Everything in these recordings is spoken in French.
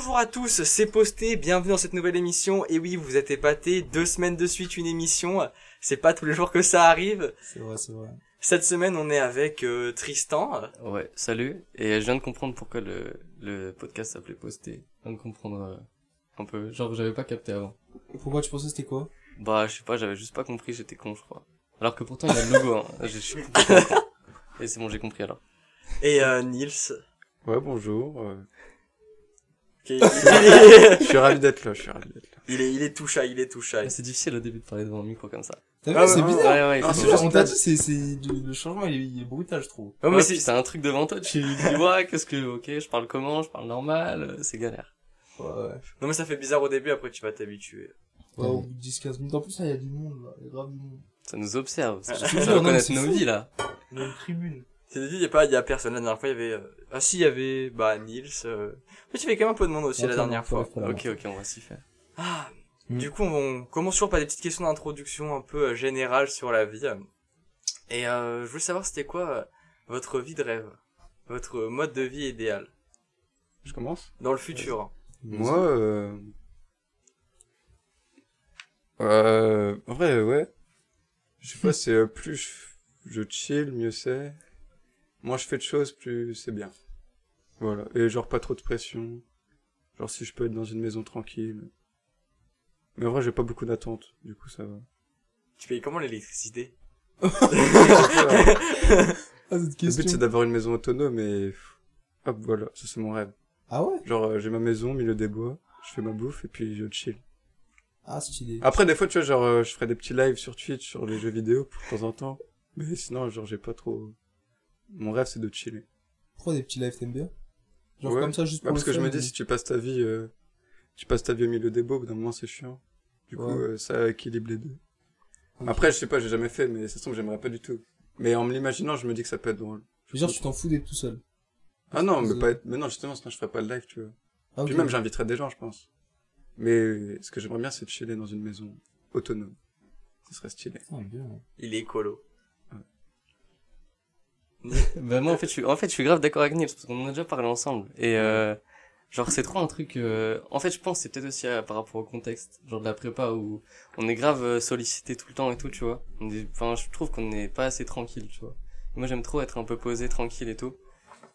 Bonjour à tous, c'est Posté, bienvenue dans cette nouvelle émission. Et oui, vous êtes épatés, deux semaines de suite une émission. C'est pas tous les jours que ça arrive. C'est vrai, c'est vrai. Cette semaine, on est avec euh, Tristan. Ouais, salut. Et je viens de comprendre pourquoi le, le podcast s'appelait Posté. Je viens de comprendre euh, un peu. Genre, j'avais pas capté avant. Pourquoi tu pensais que c'était quoi? Bah, je sais pas, j'avais juste pas compris, j'étais con, je crois. Alors que pourtant, il y a le logo, hein. Je suis. Et c'est bon, j'ai compris alors. Et euh, Nils. Ouais, bonjour. Qui est- je suis ravi d'être là, je suis ravi d'être là. il est, il est tout shy, il est tout shy. C'est difficile au début de parler devant un micro comme ça. T'as vu, Ah, c'est bizarre. Ouais, ouais, Ah, c'est c'est juste- juste- On t'a dit, c'est, c'est, du- le changement, il est, il est brutal, je trouve. Ouais, Ouais, c'est, un truc devant toi, tu dis, ouais, qu'est-ce que, ok, je parle comment, je parle normal, euh, c'est galère. Ouais, ouais. non mais ça fait bizarre au début, après tu vas t'habituer. Ouais, au bout de 10-15 minutes. En plus, là, il y a du monde, là. Il y a grave du monde. Ça nous observe. Ça Ah, connaître c'est nos vies, là. A une tribune. C'est dit, il y a pas, il y a personne. La dernière fois, il y avait, euh, ah si, il y avait, bah, Nils, euh... mais tu fais quand même un peu de monde aussi la dernière fois. Ok, ok, on va s'y faire. Ah, Mm. du coup, on commence toujours par des petites questions d'introduction un peu euh, générales sur la vie. Et euh, je voulais savoir c'était quoi euh, votre vie de rêve, votre mode de vie idéal? Je commence? Dans le futur. Moi, euh... Euh... En vrai, ouais. Je sais pas, c'est euh, plus je... je chill, mieux c'est. Moins je fais de choses, plus c'est bien. Voilà. Et genre pas trop de pression. Genre si je peux être dans une maison tranquille. Mais en vrai, j'ai pas beaucoup d'attentes. Du coup, ça va. Tu payes comment l'électricité? Ah, cette Le but, c'est d'avoir une maison autonome et... Hop, voilà. Ça, c'est mon rêve. Ah ouais? Genre, euh, j'ai ma maison au milieu des bois. Je fais ma bouffe et puis je chill. Ah, stylé. Après, des fois, tu vois, genre, euh, je ferai des petits lives sur Twitch, sur les jeux vidéo, de temps en temps. Mais sinon, genre, j'ai pas trop... Mon rêve, c'est de chiller. Pourquoi des petits lives t'aimes bien? Genre Ouais. comme ça, juste Bah, pour parce le que je me dis, si tu passes ta vie, euh, tu passes ta vie au milieu des beaux, au bout d'un moment, c'est chiant. Du coup, euh, ça équilibre les deux. Après, je sais pas, j'ai jamais fait, mais ça se trouve, j'aimerais pas du tout. Mais en me l'imaginant, je me dis que ça peut être drôle. Je veux dire, tu t'en fous d'être tout seul. Ah non, mais pas être... Mais non, justement, sinon, je ferais pas de live, tu vois. Ah, ok. Puis même, j'inviterais des gens, je pense. Mais ce que j'aimerais bien, c'est de chiller dans une maison autonome. Ce serait stylé. Ah, bien. Il est écolo. Bah moi en fait je suis en fait je suis grave d'accord avec Nils parce qu'on en a déjà parlé ensemble. Et euh, genre c'est trop un truc euh, en fait je pense c'est peut-être aussi euh, par rapport au contexte genre de la prépa où on est grave euh, sollicité tout le temps et tout tu vois. Enfin je trouve qu'on n'est pas assez tranquille tu vois. Moi j'aime trop être un peu posé tranquille et tout.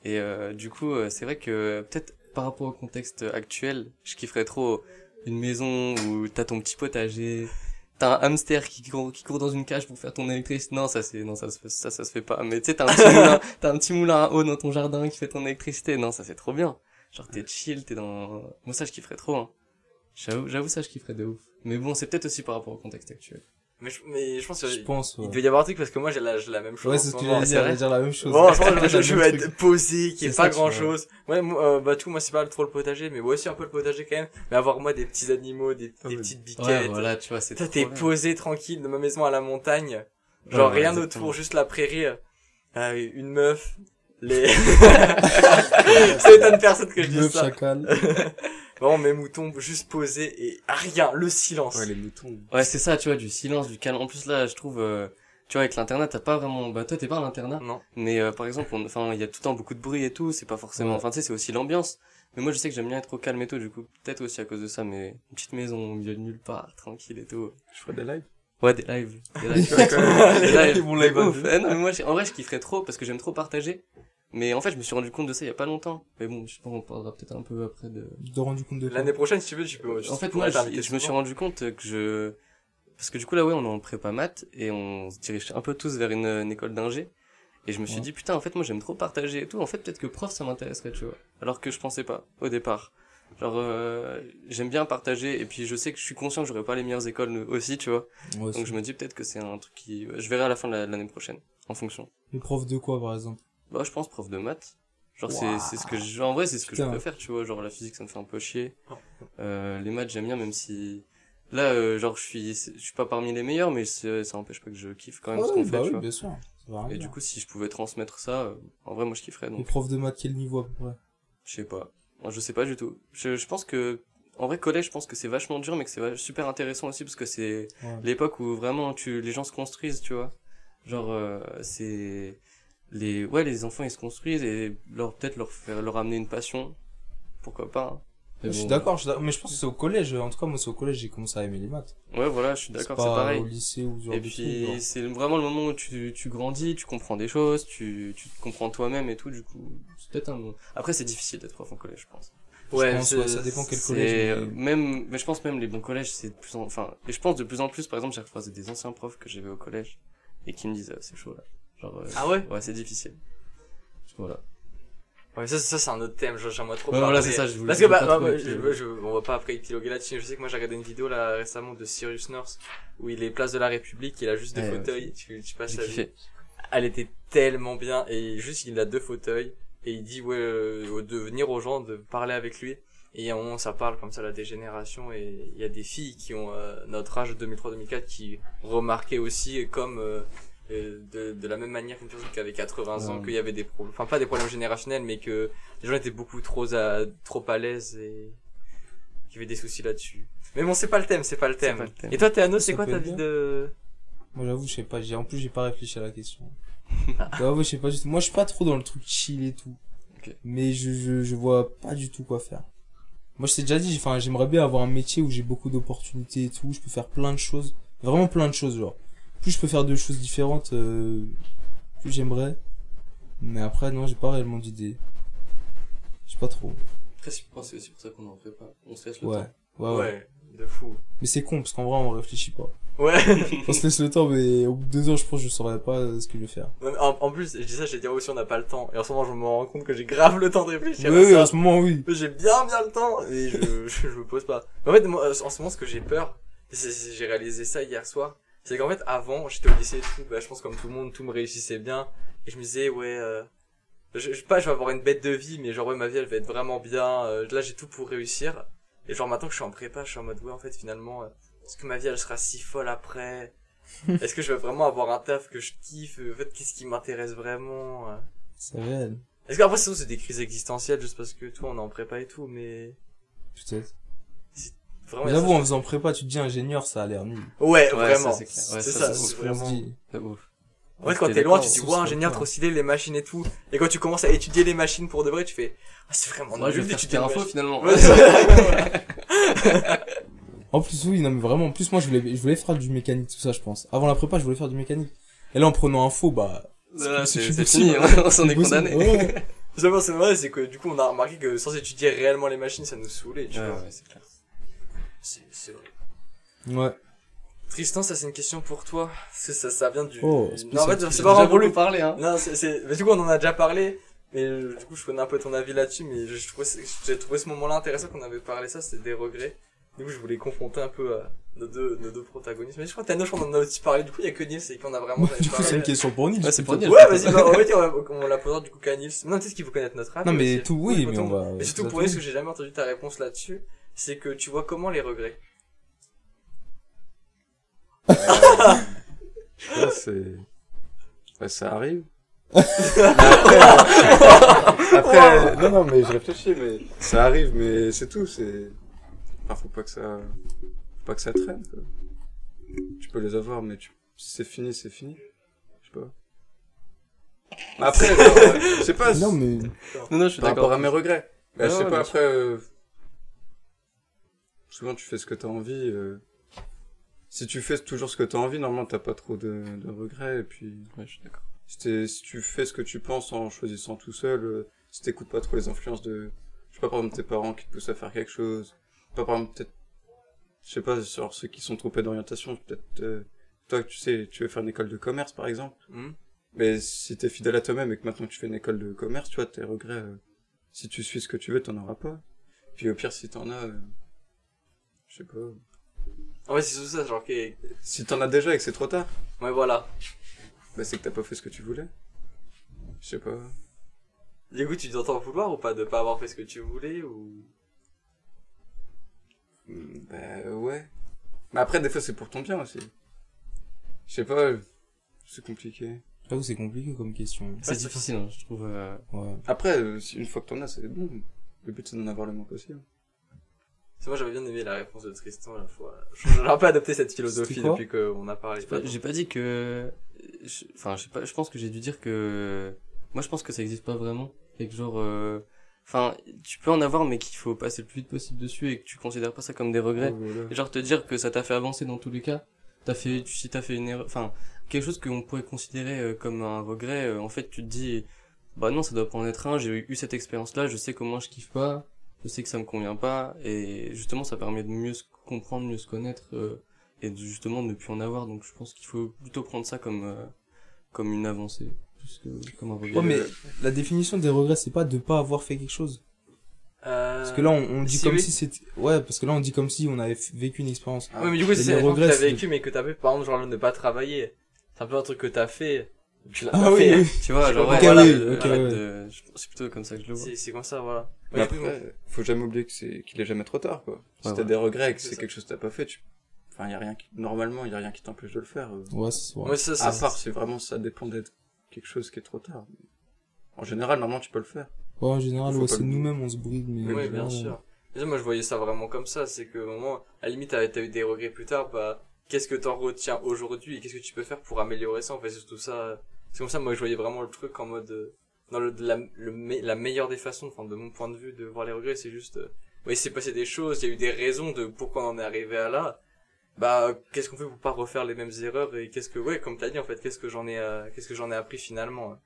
Et euh, du coup euh, c'est vrai que peut-être par rapport au contexte actuel je kifferais trop une maison où t'as ton petit potager T'as un hamster qui court, qui court dans une cage pour faire ton électricité. Non, ça c'est, non, ça se fait, ça, ça se fait pas. Mais tu sais, t'as un petit moulin, t'as un petit moulin à eau dans ton jardin qui fait ton électricité. Non, ça c'est trop bien. Genre t'es chill, t'es dans, moi ça je kifferais trop, hein. J'avoue, j'avoue ça je kifferais de ouf. Mais bon, c'est peut-être aussi par rapport au contexte actuel. Mais je, mais je pense Je pense, il doit y avoir un truc parce que moi j'ai la, la même chose. Ouais, c'est ce que j'allais c'est dire, j'allais dire la même chose. Bon, je, je, je vais être posé, qu'il n'y ait C'est pas grand chose. Ouais, moi, euh, bah tout, moi c'est pas trop le potager, mais moi aussi un peu le potager quand même. Mais avoir moi des petits animaux, des, Ah des petites biquettes. Ouais, voilà, tu vois, c'est Toi, t'es posé tranquille dans ma maison à la montagne. Genre Ouais, rien exactement. autour, juste la prairie. Euh, une meuf. Les... ça étonne personne que je Meuf ça. chacal. Vraiment, mes moutons juste posés et rien, le silence. Ouais, les moutons. Ouais, c'est ça, tu vois, du silence, du calme. En plus là, je trouve, euh, tu vois, avec l'internat, t'as pas vraiment, bah toi t'es pas à l'internat. Non. Mais euh, par exemple, on- enfin, il y a tout le temps beaucoup de bruit et tout, c'est pas forcément, enfin, tu sais, c'est aussi l'ambiance. Mais moi, je sais que j'aime bien être au calme et tout, du coup, peut-être aussi à cause de ça, mais une petite maison au milieu de nulle part, tranquille et tout. Je ferais des lives? Ouais, des lives. Des lives. Des lives. Mon live à Ouf. deux. Eh non, mais moi, en vrai, je kifferais trop parce que j'aime trop partager. Mais en fait, je me suis rendu compte de ça il y a pas longtemps. Mais bon, je pense qu'on parlera peut-être un peu après de. T'es rendu compte de L'année prochaine, si tu veux, tu peux. En fait, moi, je, me suis rendu compte que je, parce que du coup là, ouais, on est en prépa maths et on se dirige un peu tous vers une, une école d'ingé. Et je me suis Ouais. dit, putain, en fait, moi, j'aime trop partager et tout. En fait, peut-être que prof, ça m'intéresserait, tu vois. Alors que je pensais pas, au départ. Genre, euh, j'aime bien partager et puis je sais que je suis conscient que j'aurai pas les meilleures écoles aussi, tu vois. Ouais, Donc je me dis peut-être que c'est un truc qui, je verrai à la fin de la- l'année prochaine, en fonction. Les profs de quoi, par exemple? Bah, je pense prof de maths. Genre, Ouah. c'est, ce que je, en vrai, c'est ce que Putain. je préfère, tu vois. Genre, la physique, ça me fait un peu chier. Euh, les maths, j'aime bien, même si, là, euh, genre, je suis, je suis pas parmi les meilleurs, mais ça empêche pas que je kiffe quand même ce Ouais, qu'on bah fait, oui, tu vois. bien sûr. Et du coup, si je pouvais transmettre ça, euh, en vrai, moi, je kifferais, Les donc, profs de maths, quel niveau à peu près? Je sais pas. Je sais pas du tout. Je, je pense que, en vrai, collège, je pense que c'est vachement dur, mais que c'est super intéressant aussi, parce que c'est, Ouais. l'époque où vraiment tu les gens se construisent tu vois genre euh, c'est les ouais les enfants ils se construisent et leur peut-être leur faire leur amener une passion pourquoi pas hein. Je suis bon. d'accord, je suis d'accord, mais je pense que c'est au collège. En tout cas, moi, c'est au collège, j'ai commencé à aimer les maths. Ouais, voilà, je suis d'accord, c'est pareil. au lycée ou ce genre Et puis, c'est vraiment le moment où tu, tu grandis, tu comprends des choses, tu, tu te comprends toi-même et tout, du coup, c'est peut-être un bon. Après, c'est difficile d'être prof en collège, je pense. Ouais, je pense, c'est- ouais, ça dépend quel collège. euh, mais- même, mais je pense même les bons collèges, c'est de plus en, enfin, et je pense de plus en plus, par exemple, j'ai croisé des anciens profs que j'avais au collège, et qui me disent, euh, c'est chaud, là. Genre, euh, Ah ouais ouais, c'est difficile. Voilà. Ouais, ça, ça c'est un autre thème, j'aimerais trop Ouais, parler. voilà, c'est ça, je voulais- Parce je que, bah, pas bah, je- épiloguer. je- on va pas après épiloguer là-dessus, je sais que moi j'ai regardé une vidéo là récemment de Cyrus North, où il est place de la République, il a juste deux Ouais, ouais. fauteuils, tu, tu passes la vie. Elle était tellement bien, et juste il a deux fauteuils, et il dit, ouais, euh, de venir aux gens, de parler avec lui. Et à un moment, ça parle comme ça, la dégénération, et il y a des filles qui ont euh, notre âge 2003-2004 qui remarquaient aussi, comme euh, de, de la même manière qu'une personne qui avait 80 ans, Ouais. qu'il y avait des problèmes, enfin pas des problèmes générationnels, mais que les gens étaient beaucoup trop à, trop à l'aise et qu'il y avait des soucis là-dessus. Mais bon, c'est pas le thème, c'est pas le thème. pas le thème. Et toi, Théano, c'est quoi ta vie de... Moi, j'avoue, je sais pas. J'ai, en plus, j'ai pas réfléchi à la question. J'avoue, je sais pas du tout. Moi, je suis pas trop dans le truc chill et tout. Mais je, je, je vois pas du tout quoi faire. Moi, je t'ai déjà dit, enfin, j'aimerais bien avoir un métier où j'ai beaucoup d'opportunités et tout. Je peux faire plein de choses. Vraiment plein de choses, genre. Plus je peux faire de choses différentes, euh, plus j'aimerais. Mais après, non, j'ai pas réellement d'idée. Je sais pas trop. Après, je pense que c'est aussi pour ça qu'on en fait pas. On se laisse le Ouais. temps. Ouais, Ouais, ouais. de fou. Mais c'est con, parce qu'en vrai, on réfléchit pas. Ouais. On se laisse le temps, mais au bout de deux ans, je pense que je saurais pas ce que je vais faire. Ouais, mais en, en plus, je dis ça, j'ai dit aussi on n'a pas le temps. Et en ce moment, je me rends compte que j'ai grave le temps de réfléchir Oui, à oui, ça. en ce moment, oui. J'ai bien bien le temps et je, je, je me pose pas. En fait, moi, en ce moment, ce que j'ai peur, c'est- c'est- j'ai réalisé ça hier soir, c'est qu'en fait, avant, j'étais au lycée et tout, bah, je pense comme tout le monde, tout me réussissait bien. Et je me disais, ouais, euh, je, je sais pas, je vais avoir une bête de vie, mais genre, ouais, ma vie, elle va être vraiment bien. euh, là, j'ai tout pour réussir. Et genre, maintenant que je suis en prépa, je suis en mode, ouais, en fait, finalement, euh, est-ce que ma vie, elle sera si folle après Est-ce que je vais vraiment avoir un taf que je kiffe En fait, qu'est-ce qui m'intéresse vraiment euh C'est réel. Est-ce qu'après, c'est c'est des crises existentielles, juste parce que toi, on est en prépa et tout, mais... Peut-être. Vraiment, J'avoue, en faisant prépa, tu te dis ingénieur, ça a l'air nul. Ouais, Ouais, vraiment. c'est ça, c'est vraiment. C'est ouf. En fait, quand T'es loin, tu te dis, se ingénieur, trop stylé, les machines et tout. Et quand tu commences à étudier les machines pour de vrai, tu fais, ah, c'est vraiment Moi, je nul vais faire info finalement. En plus, oui, non, mais vraiment, en plus, moi, je voulais, je voulais faire du mécanique, tout ça, je pense. Avant la prépa, je voulais faire du mécanique. Et là, en prenant info, bah, c'est fini, on s'en est condamné. C'est vrai, c'est que du coup, on a remarqué que sans étudier réellement les machines, ça nous saoulait, tu Ouais, vois. ouais, c'est clair. C'est, vrai. Ouais. Tristan, ça, c'est une question pour toi. Ça, ça vient du... Oh, non, en fait, c'est pas vraiment lui. parlé, hein. Non, c'est, c'est, mais du coup, on en a déjà parlé. Mais euh, du coup, je connais un peu ton avis là-dessus, mais je, je trouvais, j'ai trouvé ce moment-là intéressant qu'on avait parlé ça, c'était des regrets. Du coup, je voulais confronter un peu à nos deux, nos deux protagonistes. Mais je crois que Thanos, on en a aussi parlé. Du coup, il y a que Nils et qu'on a vraiment Du coup, c'est une question pour Nils. Ouais, c'est pour. Nils. Ouais, vas-y, bah, on va dire, on, va- on la posera du coup qu'à Nils. Non, peut-être qu'il faut connaître notre avis. Non, mais aussi. tout, oui, mais on va. Mais surtout pour. Nils, parce que j'ai jamais entendu ta réponse là-dessus, c'est que tu vois comment les regrets. Ça, c'est... Ouais, ça arrive. Mais après, après, non, non, mais je réfléchis, mais ça arrive, mais c'est tout, c'est... Enfin, faut pas que ça... Faut pas que ça traîne, quoi. Tu peux les avoir, mais tu... si c'est fini, c'est fini. Je sais pas. Mais Après, genre, je sais pas, Non, mais. Non, non, je suis par d'accord. rapport à mes regrets. Bah, Ouais, je sais pas, après, euh, souvent tu fais ce que t'as envie. euh, Si tu fais toujours ce que t'as envie, normalement t'as pas trop de, de regrets. Et puis, Ouais, je suis d'accord. si, tu fais ce que tu penses en choisissant tout seul, euh, si t'écoutes pas trop les influences de, je sais pas, par exemple tes parents qui te poussent à faire quelque chose, pas par exemple peut-être, je sais pas, ceux qui sont trompés d'orientation, peut-être, euh, toi tu sais, tu veux faire une école de commerce par exemple. Hmm Mais si t'es fidèle à toi-même et que maintenant tu fais une école de commerce, tu vois, tes regrets, euh, si tu suis ce que tu veux, t'en auras pas. Puis au pire, si t'en as, je sais pas. En fait, c'est tout ça, genre, que... Si t'en as déjà et que c'est trop tard, ouais, voilà. bah c'est que t'as pas fait ce que tu voulais. Je sais pas. Du coup, tu t'entends vouloir ou pas de pas avoir fait ce que tu voulais ou... Hmm, Bah ouais. Mais après, des fois, c'est pour ton bien aussi. Je sais pas, c'est compliqué. J'avoue, c'est compliqué comme question. C'est difficile, hein, je trouve. euh, Ouais. Après, euh, si une fois que t'en as, c'est bon. Le but, c'est d'en avoir le moins possible. C'est moi, j'avais bien aimé la réponse de Tristan la fois. J'aurais un peu adopté cette philosophie depuis qu'on a parlé. J'ai pas, j'ai pas dit que, je- enfin, je sais pas, je pense que j'ai dû dire que, moi je pense que ça existe pas vraiment. Et que genre, euh, enfin, tu peux en avoir, mais qu'il faut passer le plus vite possible dessus et que tu considères pas ça comme des regrets. Voilà. Et genre te dire que ça t'a fait avancer dans tous les cas. T'as fait, tu- si t'as fait une erreur, enfin, quelque chose qu'on pourrait considérer euh, comme un regret, euh, en fait, tu te dis, bah non, ça doit pas en être un, j'ai eu cette expérience-là, je sais comment je kiffe pas, je sais que ça me convient pas, et justement, ça permet de mieux se comprendre, mieux se connaître, euh, et de, justement de ne plus en avoir, donc je pense qu'il faut plutôt prendre ça comme, euh, comme une avancée, plus que comme un regret. Ouais, mais la définition des regrets, c'est pas de pas avoir fait quelque chose. Euh... Parce que là, on, on dit si, comme oui. si c'était, ouais, parce que là, on dit comme si on avait vécu une expérience. Ouais, mais du coup, c'est un truc que t'as vécu, mais que t'as fait, par exemple, genre, le ne pas travailler. C'est un peu un truc que t'as fait. Tu l'as Ah oui, fait. oui. tu vois, genre, ouais, oui, voilà, ok, arrête ouais. de- c'est plutôt comme ça que je le vois. C'est, c'est comme ça, voilà. Mais Ouais, après, faut jamais oublier que c'est, qu'il est jamais trop tard, quoi. Si Ouais, t'as des regrets et que C'est quelque chose que t'as pas fait, tu, enfin, y a rien qui, normalement, y a rien qui t'empêche de le faire. euh. Ouais, c'est vrai. ouais, ça, ça, À part, c'est vraiment, ça dépend d'être quelque chose qui est trop tard. En général, normalement, tu peux le faire. Ouais, en général, c'est nous-mêmes, on se bride, mais. Oui, bien sûr. Déjà, moi, je voyais ça vraiment comme ça. C'est que, au moment, à la limite, t'as, t'as eu des regrets plus tard, bah, qu'est-ce que t'en retiens aujourd'hui et qu'est-ce que tu peux faire pour améliorer ça, en fait, c'est surtout ça. C'est comme ça, moi, je voyais vraiment le truc en mode, euh, dans le, la, le, me- la meilleure des façons, enfin, de mon point de vue, de voir les regrets, c'est juste, euh, oui, il s'est passé des choses, il y a eu des raisons de pourquoi on en est arrivé à là. Bah, qu'est-ce qu'on fait pour pas refaire les mêmes erreurs et qu'est-ce que, ouais, comme t'as dit, en fait, qu'est-ce que j'en ai, euh, qu'est-ce que j'en ai appris finalement. hein.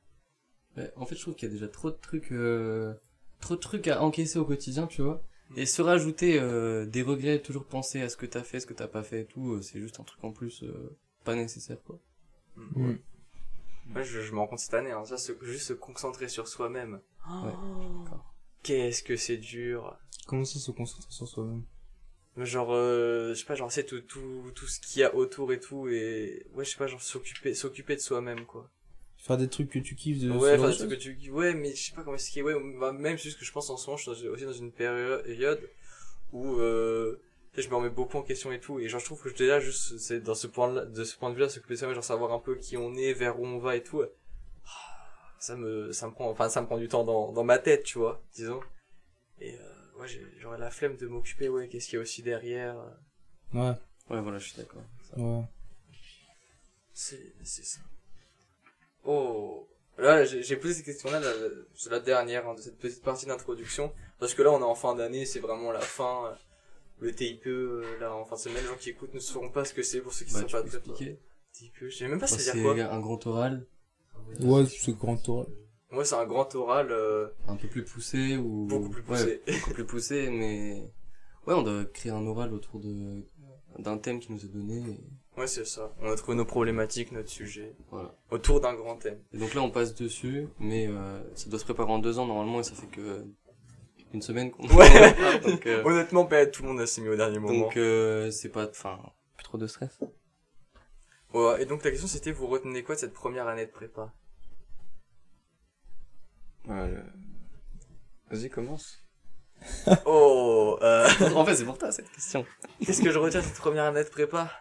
Ouais, en fait, je trouve qu'il y a déjà trop de trucs, euh, trop de trucs à encaisser au quotidien, tu vois. Et se rajouter euh, des regrets, toujours penser à ce que t'as fait, ce que t'as pas fait et tout, euh, c'est juste un truc en plus euh, pas nécessaire, quoi. Mm. Moi, je, je me rends compte cette année, hein, ça, se- juste se concentrer sur soi-même. Ouais, d'accord. Qu'est-ce que c'est dur. Comment ça se concentrer sur soi-même? Genre, euh, je sais pas, genre, c'est tout, tout, tout ce qu'il y a autour et tout, et, ouais, je sais pas, genre, s'occuper, s'occuper de soi-même, quoi. Faire des trucs que tu kiffes de, ouais, ce genre des de trucs que tu, ouais, mais je sais pas comment expliquer, ouais, bah, même c'est juste que je pense en ce moment, je suis aussi dans une période où, euh, je me remets beaucoup en question et tout, et genre, je trouve que déjà, juste, c'est dans ce point de ce point de vue-là, s'occuper de soi-même, genre, savoir un peu qui on est, vers où on va et tout, ah, ça me, ça me prend, enfin, ça me prend du temps dans, dans ma tête, tu vois, disons. Et, euh, ouais, j'ai, j'aurais la flemme de m'occuper, ouais, qu'est-ce qu'il y a aussi derrière. Ouais, Ouais, voilà, je suis d'accord. ouais. C'est, c'est ça. Oh. Là, j'ai j'ai posé cette question-là, la- la- c'est la dernière hein, de cette petite partie d'introduction. Parce que là, on est en fin d'année, c'est vraiment la fin. Le TIPE, euh, là, en fin de semaine, les gens qui écoutent ne sauront pas ce que c'est pour ceux qui Bah, sont tu pas expliquer. TIPE, je sais même pas Bah, ça veut c'est dire quoi. un grand oral, Ouais, c'est grand oral. Moi, c'est un grand oral, euh, un peu plus poussé ou... Beaucoup plus Ouais, poussé. beaucoup plus poussé, mais... Ouais, on doit créer un oral autour de d'un thème qui nous est donné. et- ouais, c'est ça. On a trouvé nos problématiques, notre sujet. Voilà. Autour d'un grand thème. Et donc là, on passe dessus, mais euh, ça doit se préparer en deux ans normalement, et ça fait que une semaine qu'on Ouais. donc, euh, Honnêtement, pas tout le monde a s'est mis au dernier moment. donc euh, c'est pas, enfin, plus trop de stress. Ouais, et donc la question c'était, vous retenez quoi de cette première année de prépa? Voilà. Vas-y, commence. Oh, euh... en fait, c'est pour toi cette question. Qu'est-ce que je retiens de cette première année de prépa?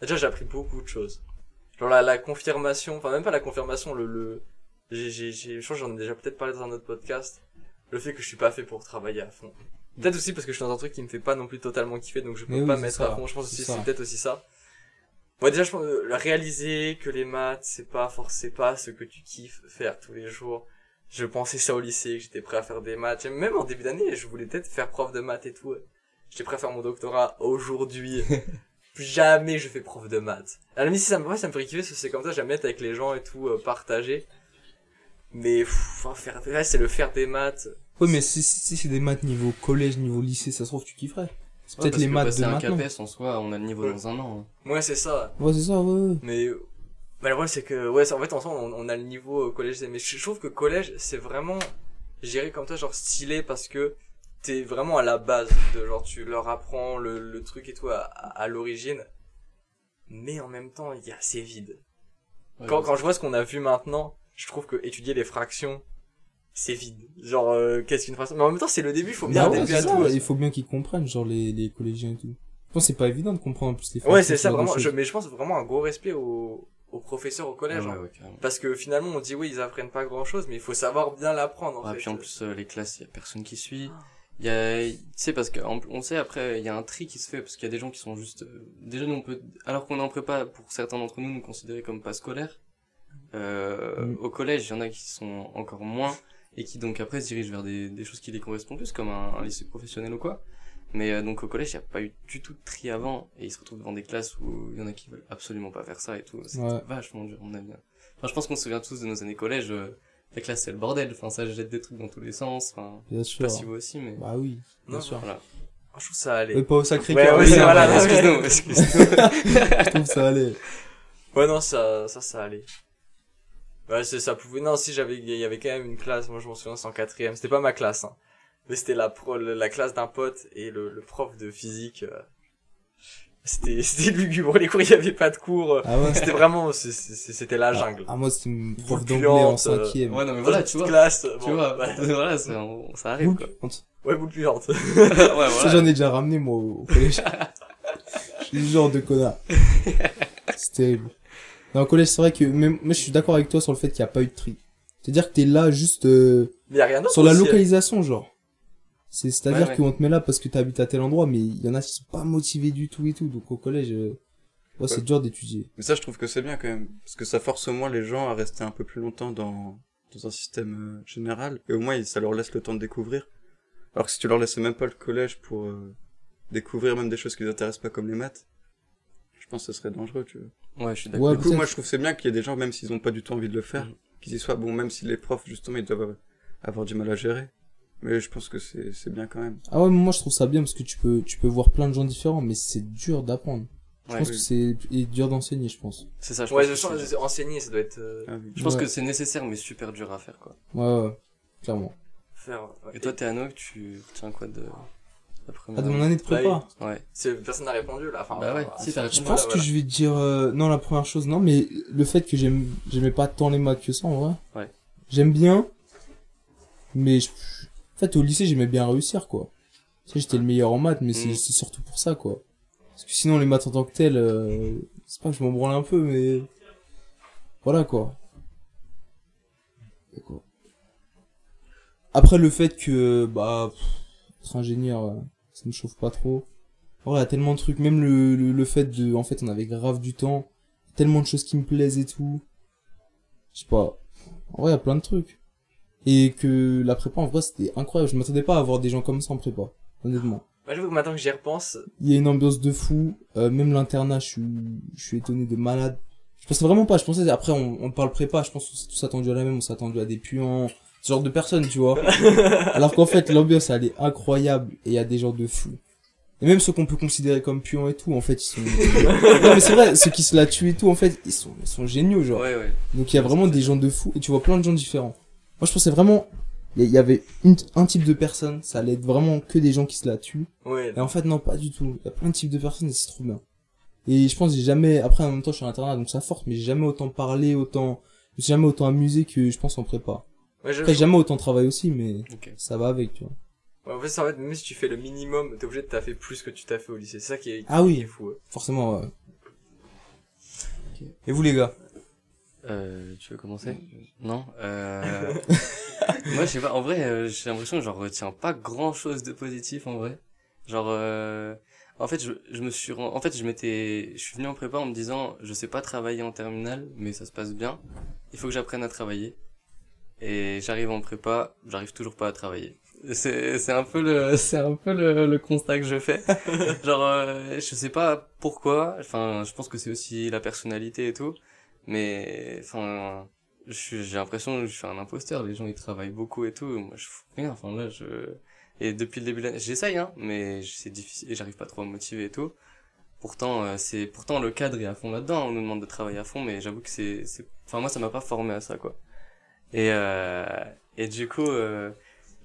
Déjà, j'ai appris beaucoup de choses. Genre la, la confirmation, enfin même pas la confirmation, le, le, j'ai, j'ai, j'ai, je que j'en ai déjà peut-être parlé dans un autre podcast, le fait que je suis pas fait pour travailler à fond. Peut-être aussi parce que je suis dans un truc qui me fait pas non plus totalement kiffer, donc je peux Mais pas mettre ça, à fond. Je pense aussi c'est peut-être aussi ça. Moi déjà, je pense euh, réaliser que les maths, c'est pas forcément pas ce que tu kiffes faire tous les jours. Je pensais ça au lycée, que j'étais prêt à faire des maths. Même en début d'année, je voulais peut-être faire prof de maths et tout. J'étais prêt à faire mon doctorat aujourd'hui. Jamais je fais prof de maths. À la limite, si ça me, ouais, ça me ferait kiffer, parce que c'est comme ça, j'aime être avec les gens et tout, euh, partager. Mais, pff, enfin, faire, ouais, c'est le faire des maths. Ouais, mais si, si c'est des maths niveau collège, niveau lycée, ça se trouve, tu kifferais. C'est Ouais, peut-être les que maths de un maintenant. CAPES en soi, on a le niveau Ouais. dans un an. hein. Ouais, c'est ça. Ouais, c'est ça, ouais, ouais. Mais, bah, le problème, c'est que, ouais, c'est- en fait, ensemble, on, on a le niveau euh, collège, mais je trouve que collège, c'est vraiment, dirais comme toi, genre stylé parce que t'es vraiment à la base de, genre, tu leur apprends le, le truc et tout à, à, à l'origine. Mais en même temps, il y a assez vide. Ouais, quand, ouais. quand je vois ce qu'on a vu maintenant, je trouve que étudier les fractions, c'est vide. Genre, euh, qu'est-ce qu'une fraction? Mais en même temps, c'est le début, faut bien Bah un ouais, début c'est à ça, tout. Il faut bien qu'ils comprennent, genre les, les collégiens et tout. Je pense que c'est pas évident de comprendre en plus les Ouais, fractions, c'est ce ça, vraiment. Je, mais je pense vraiment un gros respect aux, aux professeurs au collège. Ouais, hein. ouais, ouais, carrément. Parce que finalement, on dit oui, ils apprennent pas grand chose, mais il faut savoir bien l'apprendre, en Ouais, fait. puis en plus, euh, les classes, il y a personne qui suit. Il y a, tu sais, parce qu'on on sait après, il y a un tri qui se fait, parce qu'il y a des gens qui sont juste, euh, déjà nous on peut, alors qu'on est en prépa, pour certains d'entre nous, nous considérer comme pas scolaires, euh, Mm. au collège, il y en a qui sont encore moins, et qui donc après se dirigent vers des, des choses qui les correspondent plus, comme un, un lycée professionnel ou quoi. Mais euh, donc au collège, il n'y a pas eu du tout de tri avant, et ils se retrouvent devant des classes où il y en a qui veulent absolument pas faire ça et tout. C'est Ouais. vachement dur, à mon avis. Enfin, je pense qu'on se souvient tous de nos années collège. euh, la classe, c'est le bordel. Enfin, ça jette des trucs dans tous les sens. Enfin, Bien sûr. pas si vous aussi, mais Bah oui, bien Non, sûr. voilà. Je trouve ça allait. Mais pas au sacré Ouais, cœur. ouais, non, voilà, excuse-nous, excuse-nous. Je trouve ça allait. Ouais, non, ça, ça, ça allait. Ouais, c'est, ça pouvait, non, si j'avais, il y avait quand même une classe, moi je m'en souviens, c'est en quatrième, c'était pas ma classe, hein. Mais c'était la pro, la classe d'un pote et le, le prof de physique, euh, c'était, c'était lugubre, les cours, il y avait pas de cours, euh, Ah ouais. c'était vraiment, c'était la jungle. Ah, moi, c'était une prof d'anglais en euh, cinquième. Ouais, non, mais voilà, tu petite vois. classe, Tu bon, vois, ouais, voilà, c'est- on- ça arrive, Boule quoi. puante. ouais, boule puante. ouais, Ça, voilà. j'en ai déjà ramené, moi, au au collège. je suis le genre de connard. C'est terrible. Dans le collège, c'est vrai que, même, moi, je suis d'accord avec toi sur le fait qu'il n'y a pas eu de tri. C'est-à-dire que t'es là juste, euh, Mais y a rien d'autre. sur la aussi, localisation, genre. C'est, c'est-à-dire Ouais, ouais. qu'on te met là parce que t'habites à tel endroit, mais il y en a qui sont pas motivés du tout et tout. Donc, au collège, euh, ouais, c'est dur d'étudier. Mais ça, je trouve que c'est bien quand même. Parce que ça force au moins les gens à rester un peu plus longtemps dans, dans un système euh, général. Et au moins, ça leur laisse le temps de découvrir. Alors que si tu leur laissais même pas le collège pour euh, découvrir même des choses qui les intéressent pas comme les maths, pense que ce serait dangereux, tu vois. Ouais, je suis d'accord. Ouais, du coup, moi, je trouve que c'est bien qu'il y ait des gens, même s'ils ont pas du tout envie de le faire, Mhm. qu'ils y soient. Bon, même si les profs, justement, ils doivent avoir du mal à gérer. Mais je pense que c'est c'est bien quand même. Ah ouais, mais moi, je trouve ça bien parce que tu peux, tu peux voir plein de gens différents, mais c'est dur d'apprendre. Je Ouais, pense oui. que c'est, dur d'enseigner, je pense. C'est ça, je Ouais, pense. je enseigner, ça doit être, euh, Ah oui. Je pense Ouais. que c'est nécessaire, mais super dur à faire, quoi. Ouais, ouais, clairement. faire, ouais. Et toi, Théano, tu retiens quoi de première Ah, de mon année de Bah, prépa? Ouais. C'est, personne n'a répondu, là. Enfin, Bah ouais, voilà. si, t'as Je répondu. pense que voilà. je vais dire euh, non la première chose non mais le fait que j'aime j'aimais pas tant les maths que ça en vrai. Ouais. J'aime bien mais je- en fait au lycée j'aimais bien réussir quoi. Tu sais j'étais le meilleur en maths mais c'est Mm. c'est surtout pour ça quoi. Parce que sinon les maths en tant que telles euh, c'est pas que je m'en branle un peu mais voilà quoi. Et quoi. Après le fait que bah pff, être ingénieur euh, ça me chauffe pas trop. Voilà, tellement de trucs, même le, le, le fait de, en fait, on avait grave du temps, tellement de choses qui me plaisent et tout. Je sais pas. En vrai, il y a plein de trucs. Et que la prépa, en vrai, c'était incroyable. Je m'attendais pas à avoir des gens comme ça en prépa. Honnêtement. Bah, j'avoue que maintenant que j'y repense, Il y a une ambiance de fou. Euh, même l'internat, je suis, je suis étonné de malade. Je pensais vraiment pas. Je pensais, après, on, on parle prépa. Je pense qu'on s'est tous attendu à la même. On s'est attendu à des puants. Ce genre de personnes, tu vois. Alors qu'en fait, l'ambiance, elle est incroyable. Et il y a des gens de fou. Et même ceux qu'on peut considérer comme puants et tout, en fait, ils sont... non, mais c'est vrai, ceux qui se la tuent et tout, en fait, ils sont, ils sont géniaux, genre. Ouais, ouais. Donc il y a vraiment des gens de fou et tu vois plein de gens différents. Moi je pensais vraiment il y- avait une, un type de personne, ça allait être vraiment que des gens qui se la tuent. ouais. Et en fait non pas du tout. Il y a plein de types de personnes et c'est trop bien. Et je pense j'ai jamais après en même temps je suis à l'internat donc ça force mais j'ai jamais autant parlé, autant je me suis jamais autant amusé que je pense en prépa. Ouais, je- Après jamais autant travaillé aussi mais ça va avec tu vois. Ouais, en fait, c'est en fait, même si tu fais le minimum, t'es obligé de taffer plus que tu t'as fait au lycée. C'est ça qui est, Ah oui. est fou. ouais. Forcément ouais. Et vous les gars? Euh, tu veux commencer? Non euh... Moi, je sais pas. En vrai, euh, j'ai l'impression que j'en retiens pas grand chose de positif en vrai. Genre, euh... en fait, je, je me suis, en fait, je m'étais, je suis venu en prépa en me disant, je sais pas travailler en terminale, mais ça se passe bien. Il faut que j'apprenne à travailler. Et j'arrive en prépa, j'arrive toujours pas à travailler. C'est, c'est un peu le, c'est un peu le, le constat que je fais. Genre, euh, je sais pas pourquoi. Enfin, je pense que c'est aussi la personnalité et tout. Mais, enfin, j'ai l'impression que je suis un imposteur. Les gens, ils travaillent beaucoup et tout. Moi, je fous rien. Enfin, là, je... Et depuis le début de l'année, j'essaye, hein, mais c'est difficile et j'arrive pas trop à me motiver et tout. Pourtant, euh, c'est, pourtant, le cadre est à fond là-dedans. On nous demande de travailler à fond, mais j'avoue que c'est, c'est, enfin, moi, ça m'a pas formé à ça, quoi. Et, euh, et du coup, euh,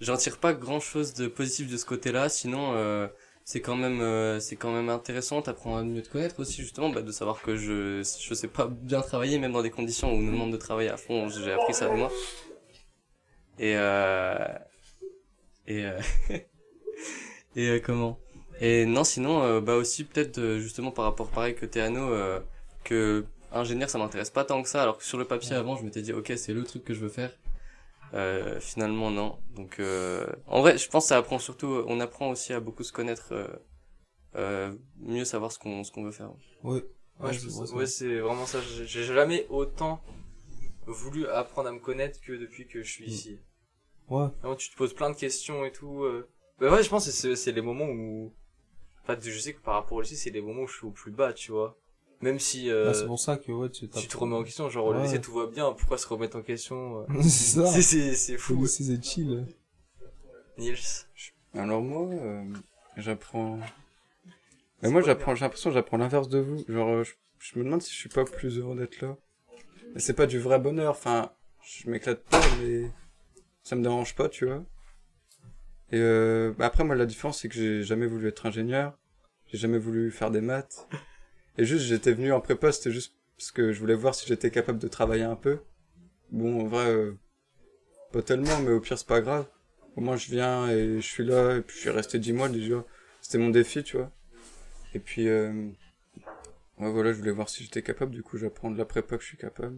j'en tire pas grand chose de positif de ce côté-là. Sinon, euh, c'est quand même euh, c'est quand même intéressant. T'apprends à mieux te connaître aussi justement bah, de savoir que je je sais pas bien travailler même dans des conditions où on nous demande de travailler à fond. J'ai appris ça de moi. Et euh, et euh, et comment? Et non sinon bah aussi peut-être justement par rapport pareil que Théano que ingénieur ça m'intéresse pas tant que ça alors que sur le papier avant je m'étais dit ok c'est le truc que je veux faire euh, finalement non donc euh, en vrai je pense que ça apprend surtout on apprend aussi à beaucoup se connaître euh, euh, mieux savoir ce qu'on ce qu'on veut faire Ouais. Ouais, je pense- ouais, c'est vraiment ça. J'ai- jamais autant voulu apprendre à me connaître que depuis que je suis Mm. ici. Ouais. Vraiment, tu te poses plein de questions et tout. Euh... Bah ouais, je pense que c'est c'est les moments où... Enfin, je sais que par rapport au lycée, c'est les moments où je suis au plus bas, tu vois. Même si euh, Ah, c'est pour ça que, ouais, tu tu te remets en question, genre au Ouais. lycée tout va bien, pourquoi se remettre en question euh? C'est ça. C'est Le fou. lycée, c'est chill. Nils. Alors moi, euh, j'apprends... Mais moi, j'apprends, j'ai l'impression que j'apprends l'inverse de vous. Genre, euh, je, je me demande si je suis pas plus heureux d'être là. Mais c'est pas du vrai bonheur. Enfin, je m'éclate pas, mais ça me dérange pas, tu vois. Et euh, bah après, moi, la différence, c'est que j'ai jamais voulu être ingénieur. J'ai jamais voulu faire des maths. Et juste, j'étais venu en prépa, c'était juste parce que je voulais voir si j'étais capable de travailler un peu. Bon, en vrai, euh, pas tellement, mais au pire, c'est pas grave. Au moins, je viens et je suis là, et puis je suis resté 10 mois déjà. C'était mon défi, tu vois. Et puis, euh, ouais, voilà, je voulais voir si j'étais capable, du coup, j'apprends de la prépa que je suis capable.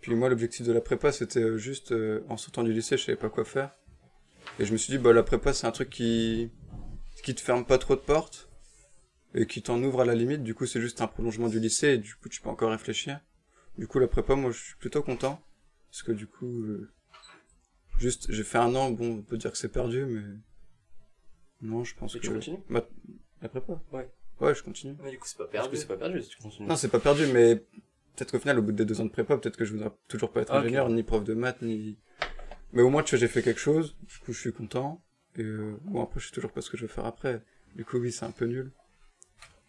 Puis moi, l'objectif de la prépa, c'était euh, juste, euh, en sortant du lycée, je savais pas quoi faire. Et je me suis dit, bah, la prépa, c'est un truc qui, qui te ferme pas trop de portes, et qui t'en ouvre à la limite, du coup, c'est juste un prolongement du lycée, et du coup, tu peux encore réfléchir. Du coup, la prépa, moi, je suis plutôt content, parce que du coup, euh, juste, j'ai fait un an, bon, on peut dire que c'est perdu, mais, non, je pense Et que... tu continues? Ma- La prépa Ouais. Ouais, je continue. Mais du coup, c'est pas perdu. c'est pas perdu si tu continues. Non, c'est pas perdu, mais peut-être qu'au final, au bout des deux ans de prépa, peut-être que je voudrais toujours pas être Ah, ok. ingénieur, ni prof de maths, ni... Mais au moins, tu vois, j'ai fait quelque chose, du coup, je suis content. Et euh, bon, après, je sais toujours pas ce que je vais faire après. Du coup, oui, c'est un peu nul.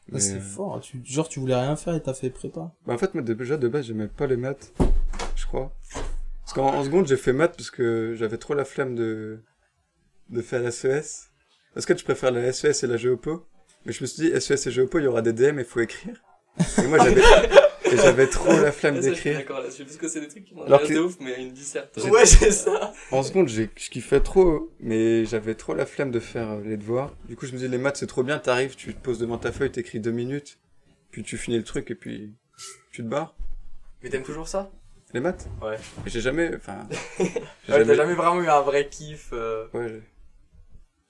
Ah, Mais, c'est euh, fort. Tu, genre, tu voulais rien faire et t'as fait prépa. Bah, en fait, moi, déjà, de base, j'aimais pas les maths, je crois. Parce qu'en en seconde, j'ai fait maths parce que j'avais trop la flemme de, de faire la SES. Parce que je préfère la SES et la géopo. Mais je me suis dit, SES et géopo, il y aura des DM et il faut écrire. Et moi, j'avais, et j'avais trop la flemme ça, je suis d'écrire. D'accord là-dessus, parce que c'est des trucs qui m'intéressent que- de ouf, mais une disserte. Ouais, c'est ça. En seconde, j'ai, je kiffais trop, mais j'avais trop la flemme de faire euh, les devoirs. Du coup, je me dis, les maths, c'est trop bien, t'arrives, tu te poses devant ta feuille, t'écris deux minutes, puis tu finis le truc, et puis tu te barres. Mais t'aimes toujours ça? Les maths? Ouais. J'ai jamais, enfin, j'ai Ouais, T'as jamais vraiment eu un vrai kiff. euh, Ouais, j'ai-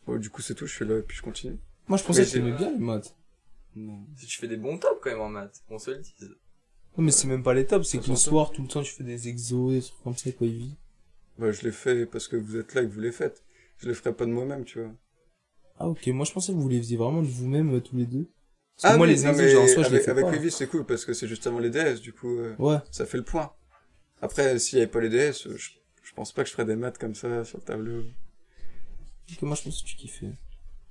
Bon, du coup, c'est tout, je suis là, et puis je continue. Moi, je pensais Mais que t'aimais bien les maths. Non. Si tu fais des bons tops quand même en maths, on se le dise. Non, mais c'est même pas les tops, c'est que le soir, tout le temps, tu fais des exos, des trucs comme ça, quoi, il vit. Bah, je l'ai fait parce que vous êtes là et que vous les faites. Je le ferai pas de moi-même, tu vois. Ah, ok. Moi, je pensais que vous les faisiez vraiment de vous-même, euh, tous les deux. Parce que Ah moi, les non, exos, mais genre, en soi, je les avec, fais avec pas. Levi, c'est cool parce que c'est justement les DS, du coup, euh, Ouais. ça fait le point. Après, s'il y avait pas les DS, euh, je, je pense pas que je ferais des maths comme ça sur le tableau. Ok, moi, je pensais que tu kiffais.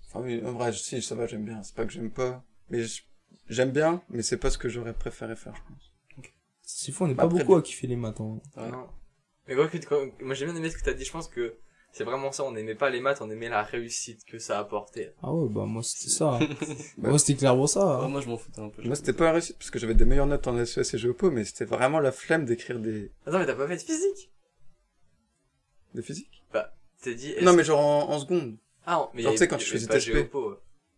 Enfin, oui, en vrai, si, ça va, j'aime bien. C'est pas que j'aime pas. Mais je- j'aime bien, mais c'est pas ce que j'aurais préféré faire, je pense. C'est fou, on n'est Bah, pas après, beaucoup à kiffer les maths, hein. Ouais. Non. Mais quoi que, quand- moi j'ai bien aimé ce que t'as dit, je pense que c'est vraiment ça, on n'aimait pas les maths, on aimait la réussite que ça apportait. Ah ouais, bah, moi, c'était ça. hein. Bah. Moi, c'était clairement ça. Ah, hein. moi, je m'en foutais un peu. Moi, c'était pas un réussite parce que j'avais des meilleures notes en SES et Géopo, mais c'était vraiment la flemme d'écrire des, Attends, mais t'as pas fait de physique? Des physiques. T'as dit... Non, mais genre en, en seconde. Ah, mais genre, il y tu sais, quand tu choisis tes SP.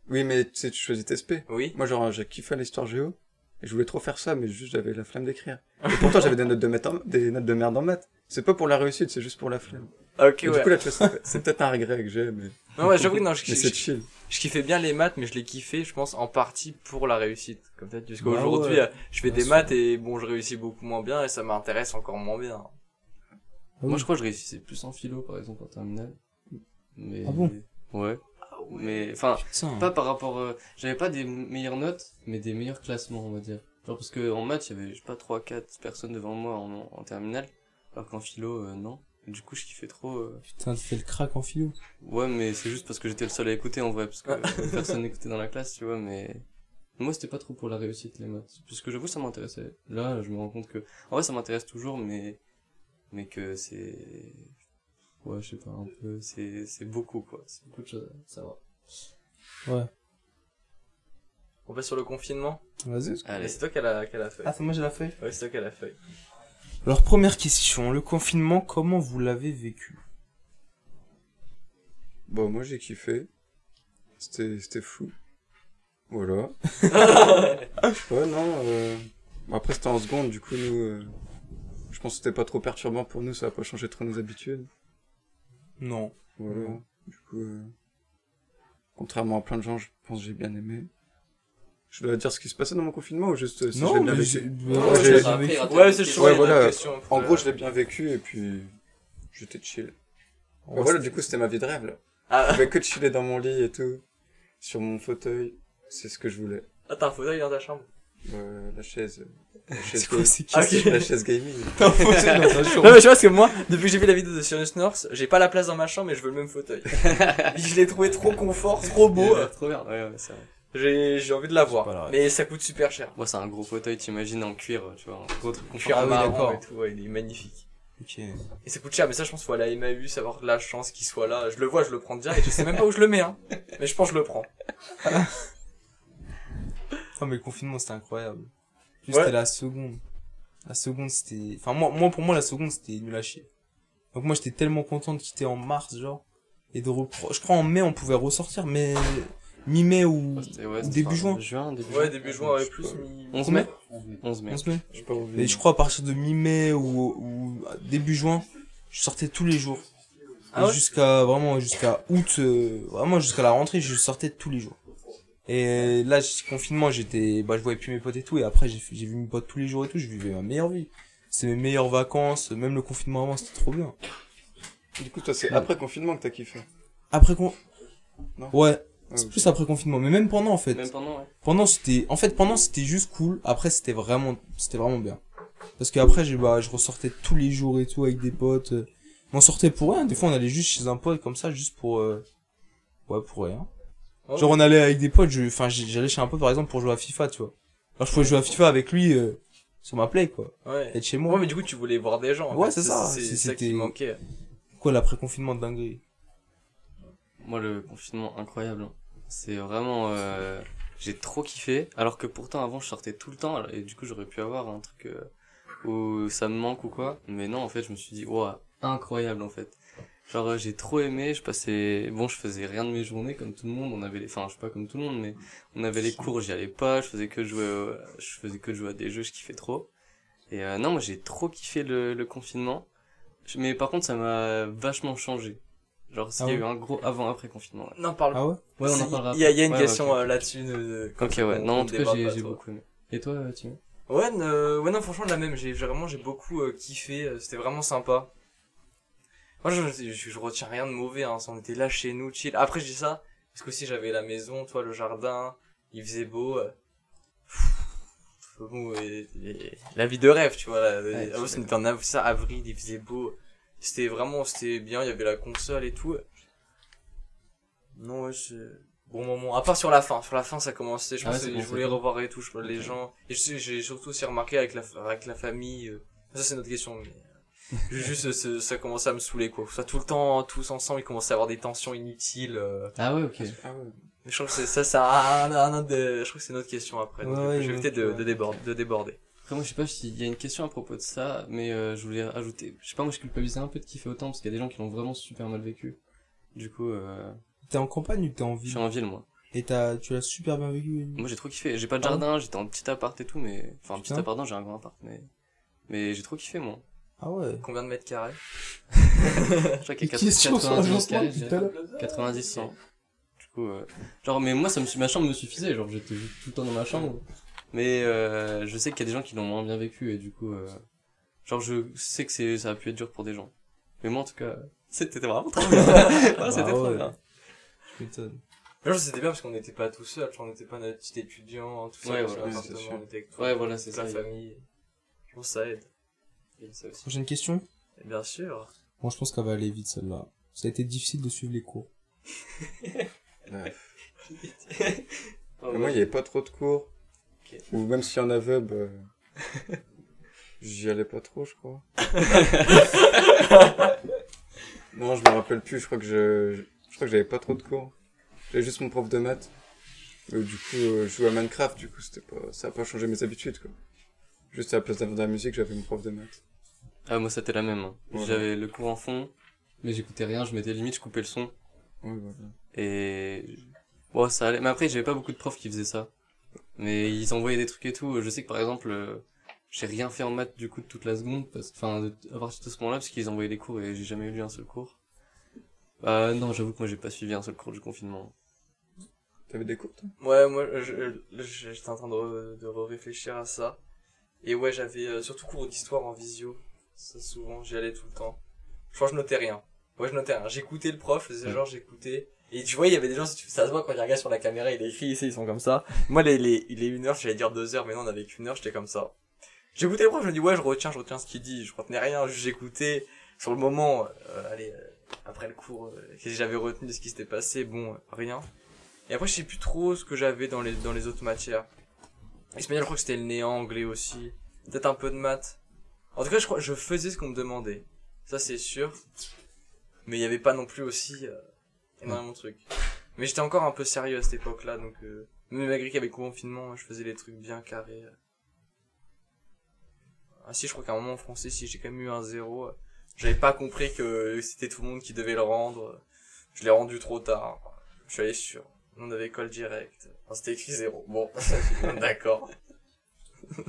Oui, mais tu sais, tu choisis tes SP. Oui. Moi, genre, j'ai kiffé l'histoire géo. Et je voulais trop faire ça, mais juste j'avais la flemme d'écrire. Et pourtant, j'avais des notes de maths en- des notes de merde en maths. C'est pas pour la réussite, c'est juste pour la flemme. Ah, ok, Et ouais. Du coup, là, tu vois, c'est- c'est peut-être un regret que j'ai, mais, Non, ouais, j'avoue que non, je, mais je, c'est chill. je kiffais bien les maths, mais je les kiffais, je pense, en partie pour la réussite. Comme dit, parce Bah qu'aujourd'hui, ouais. euh, je fais Bien des sûr. maths et bon, je réussis beaucoup moins bien et ça m'intéresse encore moins bien. Ah Moi, oui. je crois que je réussissais plus en philo, par exemple, en terminale. Mais... Ah bon? Ouais. Mais, enfin, pas par rapport, euh, j'avais pas des meilleures notes, mais des meilleurs classements, on va dire. Genre, parce que en maths, il y avait, je sais pas, 3, 4 personnes devant moi en, en terminale. Alors qu'en philo, euh, non. Et du coup, je kiffais trop, euh, Putain, tu fais le crack en philo. Ouais, mais c'est juste parce que j'étais le seul à écouter en vrai, parce que personne n'écoutait dans la classe, tu vois, mais moi c'était pas trop pour la réussite les maths, parce que j'avoue ça m'intéressait. Là, je me rends compte que en vrai ça m'intéresse toujours, mais mais que c'est ouais, je sais pas, un peu, c'est c'est beaucoup quoi, c'est beaucoup de choses à savoir. Ouais. On passe sur le confinement. Vas-y. Allez, c'est toi qui a la, qui a la feuille. Ah, c'est moi, j'ai la feuille. Ouais, c'est toi qui a la feuille. Alors, première question. Le confinement, comment vous l'avez vécu? Bon, moi, j'ai kiffé. C'était, c'était fou. Voilà. ouais, non, euh... après, c'était en seconde, du coup, nous, euh, je pense que c'était pas trop perturbant pour nous, ça a pas changé trop nos habitudes. Non. Voilà. Du coup, euh, contrairement à plein de gens, je pense que j'ai bien aimé. Je dois dire ce qui se passait dans mon confinement ou juste euh, si je l'ai non, bien mais vécu j'ai- Ouais, ouais, j'ai- j'ai. Ouais, c'est chaud. Ouais, voilà. En euh, gros, je l'ai bien vécu et puis j'étais chill. Bah voilà, du coup, c'était ma vie de rêve, là. Ah, Je pouvais que chiller dans mon lit et tout. Sur mon fauteuil. C'est ce que je voulais. ah, t'as un fauteuil dans ta chambre? Euh, la chaise. La chaise, C'est quoi ces Ah, questions ok. la chaise gaming. Non mais vois parce que moi, depuis que j'ai vu la vidéo de Sirius North, j'ai pas la place dans ma chambre mais je veux le même fauteuil. je l'ai trouvé trop confort, trop beau. Trop bien. Ouais, ouais, c'est vrai. J'ai j'ai envie de l'avoir. Mais ça coûte super cher. Moi, c'est un gros fauteuil, t'imagines, en cuir, tu vois, un gros truc Cuir oui, marron et tout, ouais, il est magnifique. Ok. Et ça coûte cher, mais ça je pense faut aller à Emmaüs, avoir de la chance qu'il soit là. Je le vois, je le prends direct. Je sais même pas où je le mets, hein. Mais je pense que je le prends. Ah, mais le confinement, c'était incroyable. Plus Ouais. c'était la seconde. La seconde, c'était, enfin, moi, moi, pour moi, la seconde, c'était nul à chier. Donc moi, j'étais tellement content de quitter en mars, genre. Et de repro... Je crois en mai, on pouvait ressortir, mais mi-mai ou Ouais, début juin. Juin, début Ouais, juin. début juin, ouais, plus. mi- 11 mai 11 11 mai. 11 mai. Je sais pas où Et je crois à partir de mi-mai ou, ou début juin, je sortais tous les jours. Ah ouais? Jusqu'à vraiment jusqu'à août, euh, vraiment jusqu'à la rentrée, je sortais tous les jours. Et là, confinement, j'étais, bah, je voyais plus mes potes et tout. Et après, j'ai vu mes potes tous les jours et tout. Je vivais ma meilleure vie. C'était mes meilleures vacances. Même le confinement avant, c'était trop bien. Du coup, toi, c'est après confinement que t'as kiffé. Après con, Non. ouais, Ah, c'est plus après confinement. Mais même pendant, en fait. Même pendant, ouais. Pendant, c'était, en fait, pendant, c'était juste cool. Après, c'était vraiment, c'était vraiment bien. Parce que après, j'ai, bah, je ressortais tous les jours et tout avec des potes. On sortait pour rien. Des fois, on allait juste chez un pote comme ça, juste pour, euh, ouais, pour rien. Ouais. Genre, on allait avec des potes, je, enfin, j'ai- j'allais chez un pote, par exemple, pour jouer à FIFA, tu vois. Alors, je pouvais jouer à FIFA avec lui, euh, sur ma play, quoi. Ouais. Être chez moi. Ouais, mais du coup, tu voulais voir des gens. en Ouais, fait. c'est ça. C'est C'est- ça qui c'était- manquait. Quoi, l'après-confinement de dinguerie? Moi, le confinement, incroyable. hein. C'est vraiment, euh, j'ai trop kiffé. Alors que pourtant, avant, je sortais tout le temps. Et du coup, j'aurais pu avoir un truc euh, où ça me manque ou quoi. Mais non, en fait, je me suis dit, ouah, incroyable, en fait. Genre, euh, j'ai trop aimé. Je passais, bon, je faisais rien de mes journées comme tout le monde. On avait les, enfin, je sais pas comme tout le monde, mais on avait les cours, j'y allais pas. Je faisais que jouer, au- je faisais que jouer à des jeux, je kiffais trop. Et euh, non, moi, j'ai trop kiffé le, le confinement. Je- Mais par contre, ça m'a vachement changé. Genre, s'il Ah y a ouais eu un gros avant-après confinement. ouais. Non, parle. Ah ouais? Ouais, on en parlera. Il y a, il y a une après. Ouais, question euh, là-dessus. de- de- comme Ok, ça, ouais. Non, en tout cas, j'ai beaucoup aimé. Et toi, Tim Ouais, ne- ouais, non, franchement, la même. J'ai vraiment, j'ai beaucoup euh, kiffé. euh, C'était vraiment sympa. Moi, je, je, je retiens rien de mauvais. Hein. On était là chez nous, chill. Après, je dis ça parce que aussi j'avais la maison, toi, le jardin. Il faisait beau. euh. Pff, bon, et- et- la vie de rêve, tu vois. Ouais, c'était en av- ça, avril, il faisait beau. C'était vraiment, c'était bien. Il y avait la console et tout. Non, ouais, c'est bon moment. À part sur la fin. Sur la fin, ça commençait. Je Ah ouais, pense c'est que bon, je voulais revoir et tout. Je, les gens. Et j'ai surtout aussi remarqué avec la, avec la famille. euh, Ça, c'est notre question. Mais, euh, juste, ça, ça commençait à me saouler, quoi. Ça, tout le temps, tous ensemble, ils commençaient à avoir des tensions inutiles. euh. Ah ouais, ok. Ah ouais. Je trouve que c'est ça, ça, un, un, un de- je trouve que c'est notre question après. Donc, Ouais, je vais éviter de, déborder, de déborder. Après, moi, je sais pas s'il y a une question à propos de ça, mais euh, je voulais ajouter. Je sais pas, moi, je culpabilisais un peu de kiffer autant parce qu'il y a des gens qui l'ont vraiment super mal vécu. Du coup, euh, T'es en campagne ou t'es en je ville? suis en ville, moi. Et t'as, tu l'as super bien vécu? Moi, j'ai trop kiffé. J'ai pas de Ah jardin, j'étais en petit appart et tout, mais. Enfin, un petit appart, non, j'ai un grand appart, mais. Mais j'ai trop kiffé, moi. Ah ouais. Combien de mètres carrés Je crois qu'il y a Question sur 90 l'agencement carrés, tout je à dirais. l'heure. 90, 100. Du coup, euh, genre, mais moi, ça me, ma chambre me suffisait, genre, j'étais tout le temps dans ma chambre. Mais, euh, je sais qu'il y a des gens qui l'ont moins bien vécu, et du coup, euh, genre, je sais que c'est, ça a pu être dur pour des gens. Mais moi, en tout cas, c'était vraiment trop bien. Ouais, c'était Ah trop ouais. bien. Je m'étonne. Mais genre, c'était bien parce qu'on n'était pas tout seul, vois, on n'était pas notre petit étudiant, tout ça, Ouais, voilà, on était avec toi, Ouais, voilà, c'est toute la ça. famille. Je pense que ça aide. Il y a ça aussi. Prochaine question? Bien sûr. Bon, je pense qu'elle va aller vite, celle-là. Ça a été difficile de suivre les cours. Ouais. Oh, Et moi, il n'y avait pas trop de cours. Ou même s'il y en avait, bah... J'y allais pas trop, je crois. non, je me rappelle plus. Je crois que je, je crois que j'avais pas trop de cours. J'avais juste mon prof de maths. Du coup, euh, je jouais à Minecraft. Du coup, c'était pas, ça a pas changé mes habitudes, quoi. Juste à la place d'avoir de la musique, j'avais mon prof de maths. Ah, moi, c'était la même. hein. Voilà. J'avais le cours en fond, mais j'écoutais rien, je mettais limite, je coupais le son. Ouais, voilà. Et bon, ça allait. Mais après, j'avais pas beaucoup de profs qui faisaient ça. Mais ils envoyaient des trucs et tout. Je sais que par exemple, euh, j'ai rien fait en maths du coup de toute la seconde, parce enfin, de- à partir de ce moment-là, parce qu'ils envoyaient des cours et j'ai jamais lu un seul cours. Euh, non, j'avoue que moi j'ai pas suivi un seul cours du confinement. T'avais des cours, toi? Ouais, moi, je- je- j'étais en train de, re- de réfléchir à ça. Et ouais, j'avais euh, surtout cours d'histoire en visio. Ça, souvent, j'y allais tout le temps. Je crois que je notais rien. Moi, je notais un. J'écoutais le prof, je faisais genre, j'écoutais. Et tu vois, il y avait des gens, ça se voit quand ils regardent sur la caméra, il écrit ici, ils sont comme ça. Moi, les, les, les une heure, j'allais dire deux heures, mais non, on avait qu'une heure, j'étais comme ça. J'écoutais le prof, je me dis, ouais, je retiens, je retiens ce qu'il dit, je retenais rien, j'écoutais. Sur le moment, euh, allez, euh, après le cours, euh, que j'avais retenu de ce qui s'était passé, bon, euh, rien. Et après, je sais plus trop ce que j'avais dans les, dans les autres matières. Espagnol, je crois que c'était le néant, anglais aussi. Peut-être un peu de maths. En tout cas, je crois, je faisais ce qu'on me demandait. Ça, c'est sûr. Mais il y avait pas non plus aussi, euh, énormément de trucs. Mais j'étais encore un peu sérieux à cette époque-là, donc, euh, même malgré qu'il y avait confinement, je faisais des trucs bien carrés. euh. Ah si, je crois qu'à un moment en français, si j'ai quand même eu un zéro, euh, j'avais pas compris que c'était tout le monde qui devait le rendre. Je l'ai rendu trop tard. Je suis allé sur nom de l'école direct. Enfin, c'était écrit zéro. Bon, d'accord.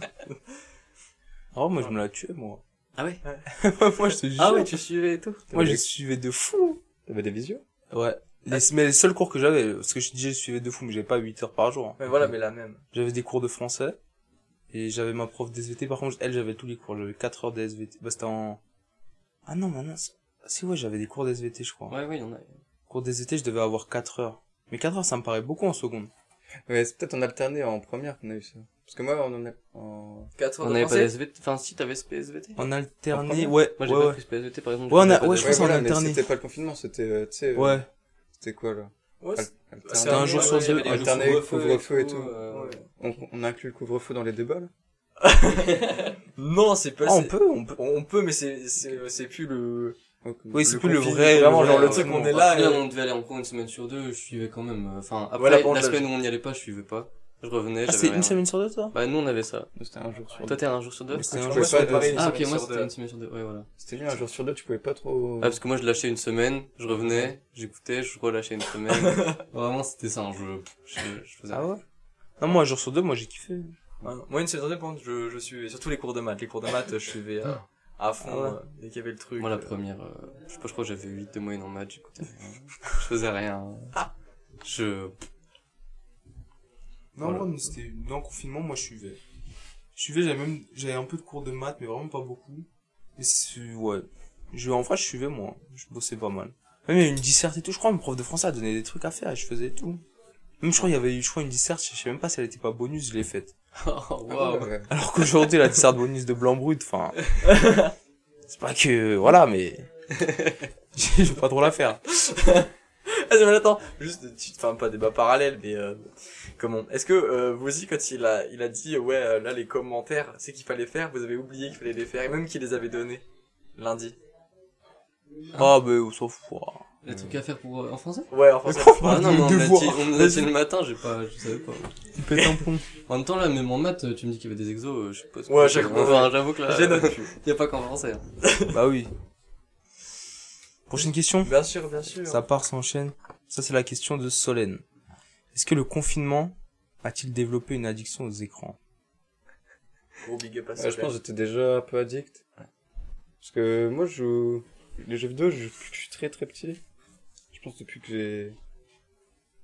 Oh, moi, je me la tuais, moi. Ah ouais moi, je te jure. Ah ouais, tu suivais et tout Moi, je suivais de fou. T'avais des visios Ouais. Les, mais les seuls cours que j'avais, parce que je disais, je suivais de fou, mais j'avais pas 8 heures par jour. hein. Mais voilà, mais la même. J'avais des cours de français. Et j'avais ma prof d'SVT. Par contre, elle, j'avais tous les cours. J'avais 4 heures de SVT. Bah, c'était en... Ah non, mais non. c'est- Si, ouais, j'avais des cours d'SVT, je crois. Ouais, ouais, il y en a. Cours d'SVT, je devais avoir 4 heures. Mais 4 heures, ça me paraît beaucoup en seconde. Ouais, c'est peut-être en alterné en première qu'on a eu ça. Parce que moi, on en a, en... 4 heures On de avait pas français d'SVT. Enfin, si, t'avais SPSVT. En alterné, ouais. Moi, j'ai ouais, pas ouais. pris SPSVT, par exemple. Ouais, on a- ouais, je de- pense en voilà, mais alterné. c'était pas le confinement, c'était, euh, tu sais, euh, Ouais. c'était quoi, là Ouais, Al- c'est- alterné. C'était un jour sur deux. Alterné, couvre-feu et tout. euh. On, on inclut le couvre-feu dans les débats, là Non, c'est pas. Ah, on c'est- peut, on peut. On peut, mais c'est c'est c'est plus le. Oui, c'est plus le vrai- Vraiment, le genre le truc, on est là. Et- on devait aller en cours une semaine sur deux, je suivais quand même. euh, Enfin, après, la semaine où on n'y allait pas, je suivais pas. Je revenais, Ah, rien. une semaine sur deux, toi? Bah, nous, on avait ça. C'était un jour sur Toi, deux. t'es un jour sur deux? C'était Je un jour sur c'est deux. Ah, ok, moi, c'était une semaine sur deux. Ouais, voilà. C'était mieux, un jour sur deux, tu pouvais pas trop... Ah, parce que moi, je lâchais une semaine, je revenais, j'écoutais, je relâchais une semaine. Vraiment, c'était ça, hein, je, je, je faisais. Ah ouais? Non, moi, un jour sur deux, moi, j'ai kiffé. Ah. Moi, une semaine sur deux, par contre, je, je suivais surtout les cours de maths. Les cours de maths, je suivais euh, à fond Ah ouais. euh, dès qu'il y avait le truc. Moi, la euh. première, euh, je sais pas, je crois que j'avais 8 de moyenne en maths, j'écoutais rien. Je faisais rien. Je, Non, Voilà. moi, mais c'était, dans le confinement, moi, je suivais. Je suivais, j'avais même, j'avais un peu de cours de maths, mais vraiment pas beaucoup. Mais c'est, ouais. Je, en vrai, je suivais, moi. Je bossais pas mal. Même, il y a une disserte et tout, je crois, mon prof de français a donné des trucs à faire et je faisais tout. Même, je crois, il y avait eu, je crois, une disserte, je sais même pas si elle était pas bonus, je l'ai faite. Oh, Ah waouh. ouais. Alors qu'aujourd'hui, la disserte bonus de blanc brut, enfin. c'est pas que, voilà, mais. je vais pas trop la faire. Ah, mais attends, juste, de petites- enfin, pas débat parallèle, mais euh, comment Est-ce que euh, vous aussi, quand il a, il a dit, ouais, euh, là, les commentaires, c'est qu'il fallait faire, vous avez oublié qu'il fallait les faire, et même qu'il les avait donnés lundi? Ah, ben, on s'en fout. Ah. Les trucs à faire pour, euh, en français? Ouais, en français. Ah non, mais on me l'a dit, on me l'a dit le matin, j'ai pas, je savais pas. Tu pètes un plomb. En même temps, là, même en maths, tu me dis qu'il y avait des exos, euh, je sais pas. ce que Ouais, chaque fois, j'avoue que là, note plus. y a pas qu'en français. hein. bah oui. Prochaine question. Bien sûr, bien sûr. Ça part, s'enchaîne. Ça, c'est la question de Solène. Est-ce que le confinement a-t-il développé une addiction aux écrans? Gros big up à Ouais, je pense que j'étais déjà un peu addict. Parce que moi, je joue... Les jeux vidéo, je suis très très petit. Je pense depuis que j'ai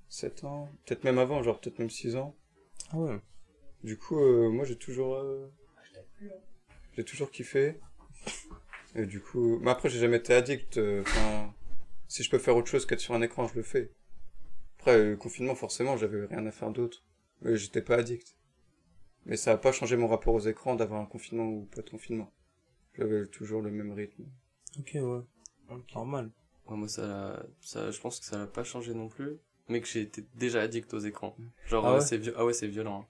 7 ans. Peut-être même avant, genre peut-être même 6 ans. Ah ouais. Du coup, euh, moi, j'ai toujours... euh, J'ai toujours kiffé. Et du coup... Mais après, j'ai jamais été addict. euh, Enfin... Si je peux faire autre chose qu'être sur un écran, je le fais. Après, le confinement, forcément, j'avais rien à faire d'autre. Mais j'étais pas addict. Mais ça a pas changé mon rapport aux écrans d'avoir un confinement ou pas de confinement. J'avais toujours le même rythme. Ok, ouais. Normal. Ouais, moi, ça, ça, je pense que ça l'a pas changé non plus, mais que j'ai été déjà addict aux écrans. Genre, Ah euh, ouais? c'est viol- ah ouais, c'est violent. hein.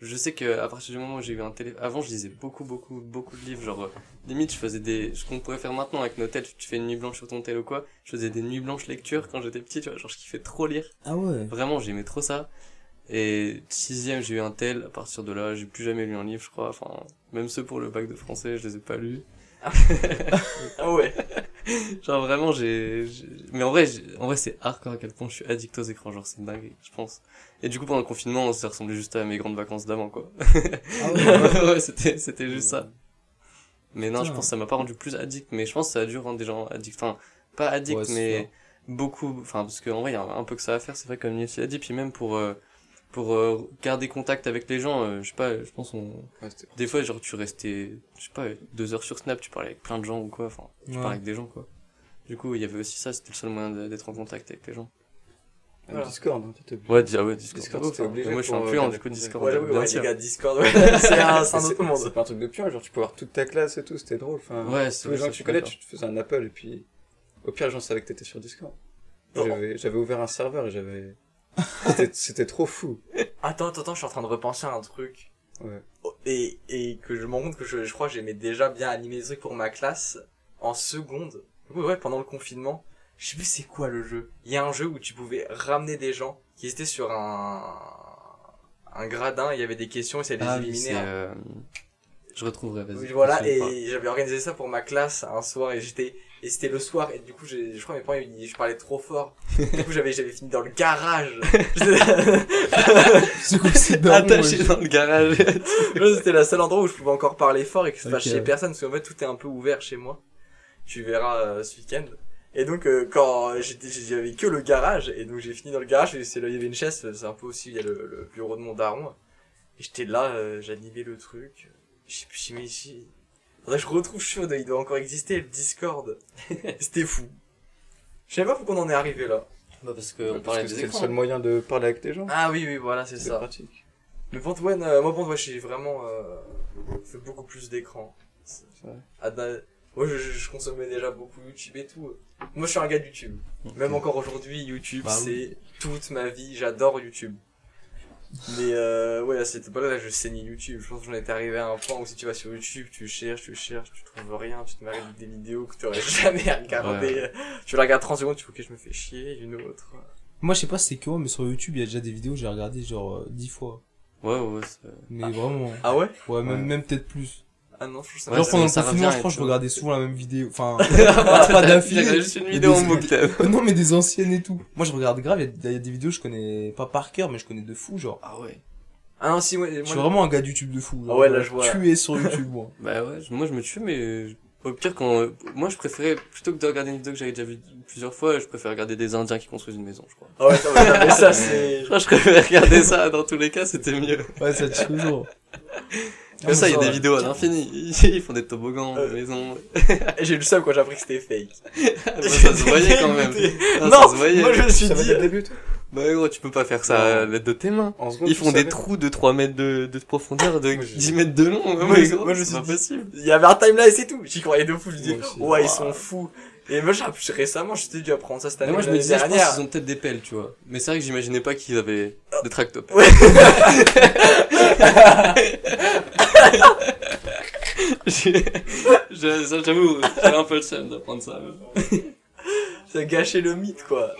Je sais que à partir du moment où j'ai eu un téléphone, avant je lisais beaucoup, beaucoup, beaucoup de livres. Genre, euh, limite, je faisais des, ce qu'on pourrait faire maintenant avec nos tels, tu fais une nuit blanche sur ton tel ou quoi. Je faisais des nuits blanches lecture quand j'étais petit, tu vois. Genre, je kiffais trop lire. Ah ouais? Vraiment, j'aimais trop ça. Et sixième, j'ai eu un tel. À partir de là, j'ai plus jamais lu un livre, je crois. Enfin, même ceux pour le bac de français, je les ai pas lus. Ah ouais. Genre vraiment, j'ai, j'ai- mais en vrai, j'ai- en vrai, c'est hardcore à quel point je suis addict aux écrans. Genre, c'est dingue, je pense. Et du coup, pendant le confinement, ça ressemblait juste à mes grandes vacances d'avant, quoi. Ah ouais. ouais, c'était, c'était juste ça. Mais non, je pense que ça m'a pas rendu plus addict, mais je pense que ça a dû rendre des gens addicts. Enfin, pas addict, Ouais, c'est mais beaucoup, enfin, parce qu'en vrai, il y a un peu que ça à faire, c'est vrai, comme Nielsen a dit, puis même pour, euh, pour euh, garder contact avec les gens, euh, je sais pas, je pense on... Ouais, Des fois, genre, tu restais, je sais pas, deux heures sur Snap, tu parlais avec plein de gens ou quoi, enfin, tu Ouais. parlais avec des gens, quoi. Du coup, il y avait aussi ça, c'était le seul moyen d'être en contact avec les gens. Voilà. Discord, hein, t'étais obligé. Ouais, dis- ah ouais, Discord. Discord, beau, obligé Moi, je suis un pour, puant, euh, du coup, Discord. Ouais, ouais, sûr. les gars, Discord, ouais. c'est un, autre monde. C'est pas un truc de pion, genre tu peux voir toute ta classe et tout, c'était drôle. Enfin, Ouais, c'est tous les gens que tu connais, tu te faisais un appel et puis au pire, les gens savaient que t'étais sur Discord. J'avais ouvert un serveur et j'avais. C'était, c'était trop fou. Attends, attends, attends, je suis en train de repenser à un truc. Ouais. Oh, Et, et que je me rends compte que je, je crois que j'aimais déjà bien animer des trucs pour ma classe en seconde. Ouais, ouais, pendant le confinement. Je sais plus c'est quoi le jeu. Il y a un jeu où tu pouvais ramener des gens qui étaient sur un, un gradin, il y avait des questions et ça les Ah oui, éliminait. c'est, hein. euh, je retrouverai, vas-y. Oui, voilà, et j'avais organisé ça pour ma classe un soir et j'étais, et c'était le soir et du coup j'ai, je crois mes parents ils je parlais trop fort. Du coup j'avais, j'avais fini dans le garage. C'est quoi c'est Attaché ouais. dans le garage. C'était le seul endroit où je pouvais encore parler fort et que ça Ok. fâchait personne parce qu'en fait tout est un peu ouvert chez moi. Tu verras euh, ce week-end. Et donc euh, quand j'étais, j'avais que le garage et donc j'ai fini dans le garage et c'est là il y avait une chaise, c'est un peu aussi il y a le, le bureau de mon daron. Et j'étais là, euh, j'animais le truc. Je sais plus si mais si. Faudrait que je retrouve chaud, il doit encore exister le Discord. c'était fou. Je sais pas pourquoi on en est arrivé là. Bah, parce Parce qu'on parlait que des le seul moyen de parler avec tes gens. Ah oui oui voilà c'est C'est ça. pratique. Mais Pantouane, euh, moi Pantouane, j'ai vraiment euh, fait beaucoup plus d'écran. C'est vrai. Ah, bah, moi je, je, je consommais déjà beaucoup YouTube et tout. Moi je suis un gars de YouTube. Même encore aujourd'hui, YouTube Bah c'est toute ma vie, j'adore YouTube. Mais euh, ouais, à cette époque-là, là, je saignais YouTube. Je pense que j'en étais arrivé à un point où si tu vas sur YouTube, tu cherches, tu cherches, tu trouves rien, tu te mets des vidéos que tu aurais jamais regardé. Tu la regardes 30 secondes, tu fais ok, je me fais chier, une autre. Moi, je sais pas si c'est que moi, mais sur YouTube, il y a déjà des vidéos que j'ai regardées genre euh, 10 fois. Ouais, ouais, c'est- Mais vraiment. Ah ouais? Ouais, même, Ouais. même peut-être plus. Ah non, je trouve ça Ouais, genre ça- pendant le confinement, je crois que je regardais souvent la même vidéo. Enfin, J'ai pas d'affilée. juste une vidéo des- en boucle. non, mais des anciennes et tout. Moi, je regarde grave, il y a- il y, a des vidéos que je connais pas par cœur, mais je connais de fou, genre. Ah ouais. Ah non, si, ouais, Je moi, suis vraiment un gars YouTube de fou. genre, Ah ouais, là, je vois. Tué sur YouTube, moi. Bah ouais, je- moi je me tue, mais au pire, quand. Moi je préférais, plutôt que de regarder une vidéo que j'avais déjà vue plusieurs fois, je préfère regarder des Indiens qui construisent une maison, je crois. Ah ouais, ça, ouais, mais ça c'est. Je crois que je préfère regarder ça, dans tous les cas, c'était mieux. Ouais, ça tue toujours. Comme ça, il y a ça, des vidéos à l'infini. Ils font des toboggans, Euh. des maisons. J'ai eu le seum quand j'ai appris que c'était fake. Bah, ça se voyait quand même. Non, ça se voyait. moi je me suis Ça dit. Bah gros, tu peux pas faire ça à l'aide de tes mains. En seconde, Ils font des savais trous de 3 mètres de, de profondeur, de Moi, je- 10 mètres de long. Moi, mais je- gros, moi, je c'est suis possible. Il y avait un timelapse et tout. J'y croyais de fou. Je dis, ouais, ils sont fous. Et moi, j'ai appris récemment, j'étais dû apprendre ça cette Mais année. moi, je me disais, je pense dernière. qu'ils ont peut-être des pelles, tu vois. Mais c'est vrai que j'imaginais pas qu'ils avaient des tractops. Ouais. J'ai- j'ai- ça, J'avoue, j'ai un peu le seum d'apprendre ça. Ça a gâché le mythe, quoi.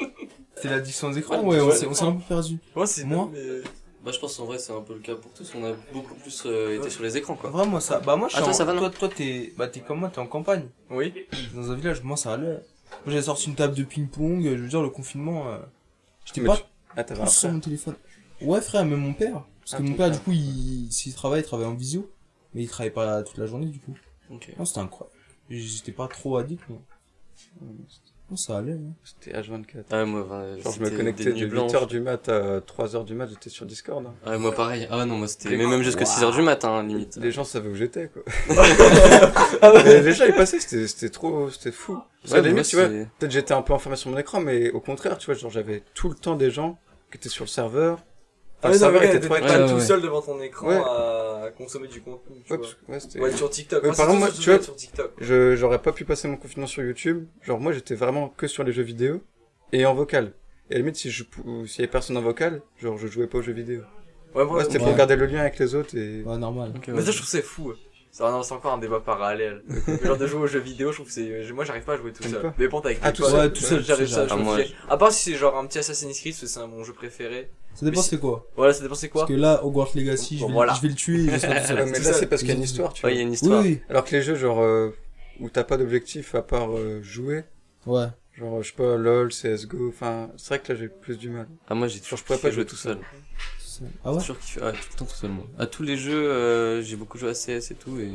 C'était l'addiction aux écrans, Ouais, ouais, on ouais. s'est un peu perdu. Moi, c'est Moi mais- Bah, je pense en vrai, c'est un peu le cas pour tous. On a beaucoup plus euh, été Ouais. sur les écrans, quoi. Vraiment, ça. Bah, moi, je Ah, suis toi, en- ça va, non toi, toi, t'es, bah, t'es comme moi, t'es en campagne. Oui. Dans un village, moi, ça allait. Moi, j'avais sorti une table de ping-pong, je veux dire, le confinement, euh, j'étais Mais pas tu- Ah, t'avais un sur mon téléphone. Ouais, frère, même mon père. Parce Ah, que mon père, du coup, il, s'il travaille, il travaille en visio. Mais il travaille pas toute la journée, du coup. Non, c'était incroyable. J'étais pas trop addict, mais. Non, ça allait, hein. C'était H24. Ah, moi, Genre, je me connectais de nuits 8h blanches. du mat à 3h du mat, j'étais sur Discord. hein. Ah, moi, pareil. Ah, non, moi, c'était. Les- Mais même jusqu'à Waouh. 6h du matin, limite. Les gens savaient où j'étais, quoi. Ah ouais. Mais les gens, ils passaient, c'était, c'était trop, c'était fou. Parce Ouais, la limite, tu vois, peut-être j'étais un peu enfermé sur mon écran, mais au contraire, tu vois, genre, j'avais tout le temps des gens qui étaient sur le serveur. Ah Enfin, mais était t'étais trop pas Ouais, tout ouais, seul devant ton écran Ouais. à consommer du contenu, tu Ouais, vois. que- ouais, c'était... Ouais, sur TikTok. Par exemple, moi, tu vois- sur TikTok. Je, j'aurais pas pu passer mon confinement sur YouTube. Genre, moi, j'étais vraiment que sur les jeux vidéo et en vocal. Et à la limite, si je, pou- s'il y avait personne en vocal, genre, je jouais pas aux jeux vidéo. Ouais, moi, Ouais, c'était pour garder le lien avec les autres et... Ouais, normal. Mais ouais. ça, je trouve que c'est fou. Ça, non, c'est encore un débat parallèle. le genre de jouer aux jeux vidéo, je trouve que c'est. Moi, j'arrive pas à jouer tout seul. Mais bon, t'as avec Ah, tout seul. Ouais, tout seul, J'arrive ça, Ah, À part si c'est genre un petit Assassin's Creed, parce que c'est un- mon jeu préféré. Ça dépend c'est quoi. Voilà, ça dépend c'est quoi. Parce que là, Hogwarts Legacy, je vais, voilà. je vais le tuer et je serai tout seul. Ouais, mais là, c'est parce qu'il y a une histoire, tu Ouais, vois. il y a une Oui, histoire. oui. Alors que les jeux, genre, euh, où t'as pas d'objectif à part euh, jouer, Ouais. genre, je sais pas, LOL, CSGO, enfin, c'est vrai que là, j'ai plus du mal. Ah, moi, j'ai toujours je pourrais pas jouer tout tout seul. Ah ouais? Toujours kiffé. Ouais, tout le temps tout seul, moi. À tous les jeux, euh, j'ai beaucoup joué à CS et tout, et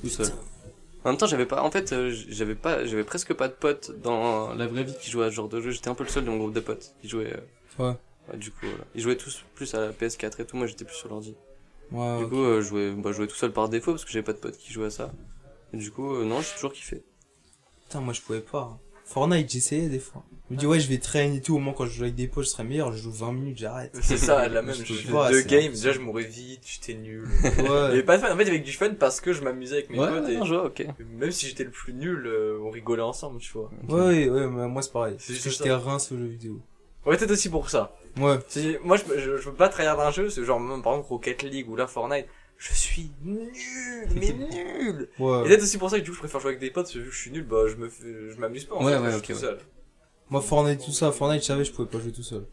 tout seul. En même temps, j'avais pas, en fait, j'avais pas, j'avais presque pas de potes dans la vraie vie qui jouaient à ce genre de jeu. J'étais un peu le seul de mon groupe de potes qui jouaient. euh, Ouais. Ouais, du coup, voilà. Ils jouaient tous plus à la PS4 et tout. Moi, j'étais plus sur l'ordi. Ouais, Du coup, euh, je jouais, bah, je jouais tout seul par défaut parce que j'avais pas de potes qui jouaient à ça. Et du coup, euh, non, j'ai toujours kiffé. Putain, moi je pouvais pas. Fortnite, j'essayais des fois. Je me dis, ouais, je vais train et tout, au moins quand je joue avec des potes, je serai meilleur, je joue 20 minutes, j'arrête. C'est ça, la même, vois, deux games, déjà je mourrais vite, j'étais nul. Il y avait Ouais. pas de fun, en fait, avec du fun parce que je m'amusais avec mes Ouais, potes ouais, et non, je vois, ok. même si j'étais le plus nul, euh, on rigolait ensemble, tu vois. Ouais, ouais, ouais, mais moi c'est pareil. J'étais ça. rincé aux jeux vidéo. Ouais, peut-être aussi pour ça. Ouais. Moi, je, je, je veux pas trahir d'un jeu, c'est genre, même, par exemple, Rocket League ou là, Fortnite, je suis nul, mais nul! Et Ouais. peut-être aussi pour ça que du coup, je préfère jouer avec des potes, parce que vu que je suis nul, bah, je me fais- je m'amuse pas, en Ouais, fait, ouais, je ok, tout ouais. seul. Moi, Fortnite, tout ça, Fortnite, je savais, je pouvais pas jouer tout seul.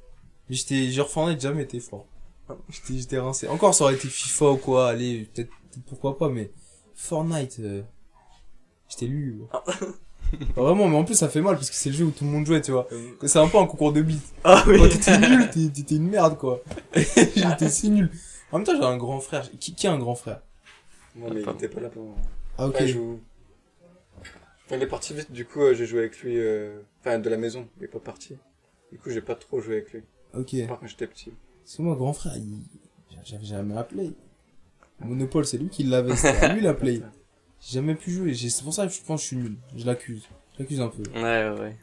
Mais j'étais, genre, Fortnite, jamais été fort. J'étais, j'étais rincé. Encore, ça aurait été FIFA ou quoi, allez, peut-être, pourquoi pas, mais Fortnite, euh, j'étais nul. Ah. Pas vraiment, mais en plus, ça fait mal parce que c'est le jeu où tout le monde jouait, tu vois. Euh, C'est un peu un concours de beat. Ah oui! Quand t'étais nul, t'es- t'étais une merde, quoi. J'étais si nul. En même temps, j'ai un grand frère. Qui, qui a un grand frère? Moi, mais il Pas- était pas là pendant. Ah, ok. Enfin, il joue- Enfin, il est parti vite, du coup, euh, j'ai joué avec lui, euh... enfin, de la maison. Il est pas parti. Du coup, j'ai pas trop joué avec lui. Ok. Par quand j'étais petit. Que moi, grand frère, il... j'avais jamais la play. Monopole, c'est lui qui l'avait, c'était lui la play. J'ai jamais pu jouer, j'ai- c'est pour ça que je pense que je suis nul. Je l'accuse. Je l'accuse un peu. Ouais, ouais, ouais.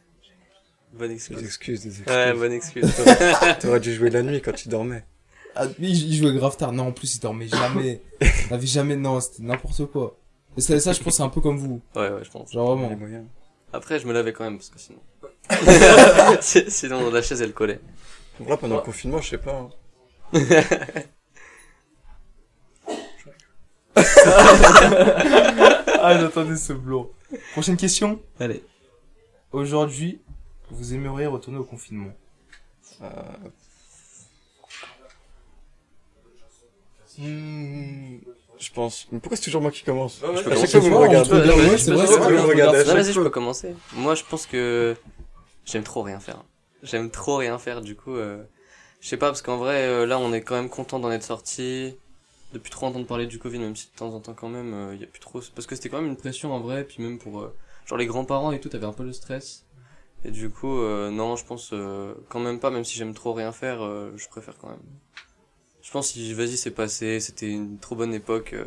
Bonne Des excuse. excuses, des excuses. Ouais, bonne excuse. T'aurais dû jouer la nuit quand tu dormais. Ah, mais il, il jouait grave tard. Non, en plus, il dormait jamais. il avait jamais, non, c'était n'importe quoi. Et ça, ça, je pense, c'est un peu comme vous. Ouais, ouais, je pense. Genre Les vraiment. moyens. Après, je me lavais quand même, parce que sinon. Si- sinon, la chaise, elle collait. Donc là, pendant Ouais. le confinement, je sais pas. hein. Ah, j'attendais ce blanc. Prochaine question. Allez. Aujourd'hui, vous aimeriez retourner au confinement? Euh, Hmm. Je pense. Mais pourquoi c'est toujours moi qui commence? Ouais, ouais, Je peux à commencer, chaque vous me regardez. je vas-y, peux commencer. Moi, je pense que j'aime trop rien faire. J'aime trop rien faire, du coup, euh, je sais pas, parce qu'en vrai, euh, là, on est quand même content d'en être sorti. Depuis trop entendre parler du Covid, même si de temps en temps, quand même, euh, il y a plus trop. Parce que c'était quand même une pression en vrai, puis même pour, euh, genre, les grands-parents et tout, t'avais un peu le stress. Et du coup, euh, non, je pense euh, quand même pas, même si j'aime trop rien faire, euh, je préfère quand même. Je pense si, vas-y, c'est passé, c'était une trop bonne époque, euh,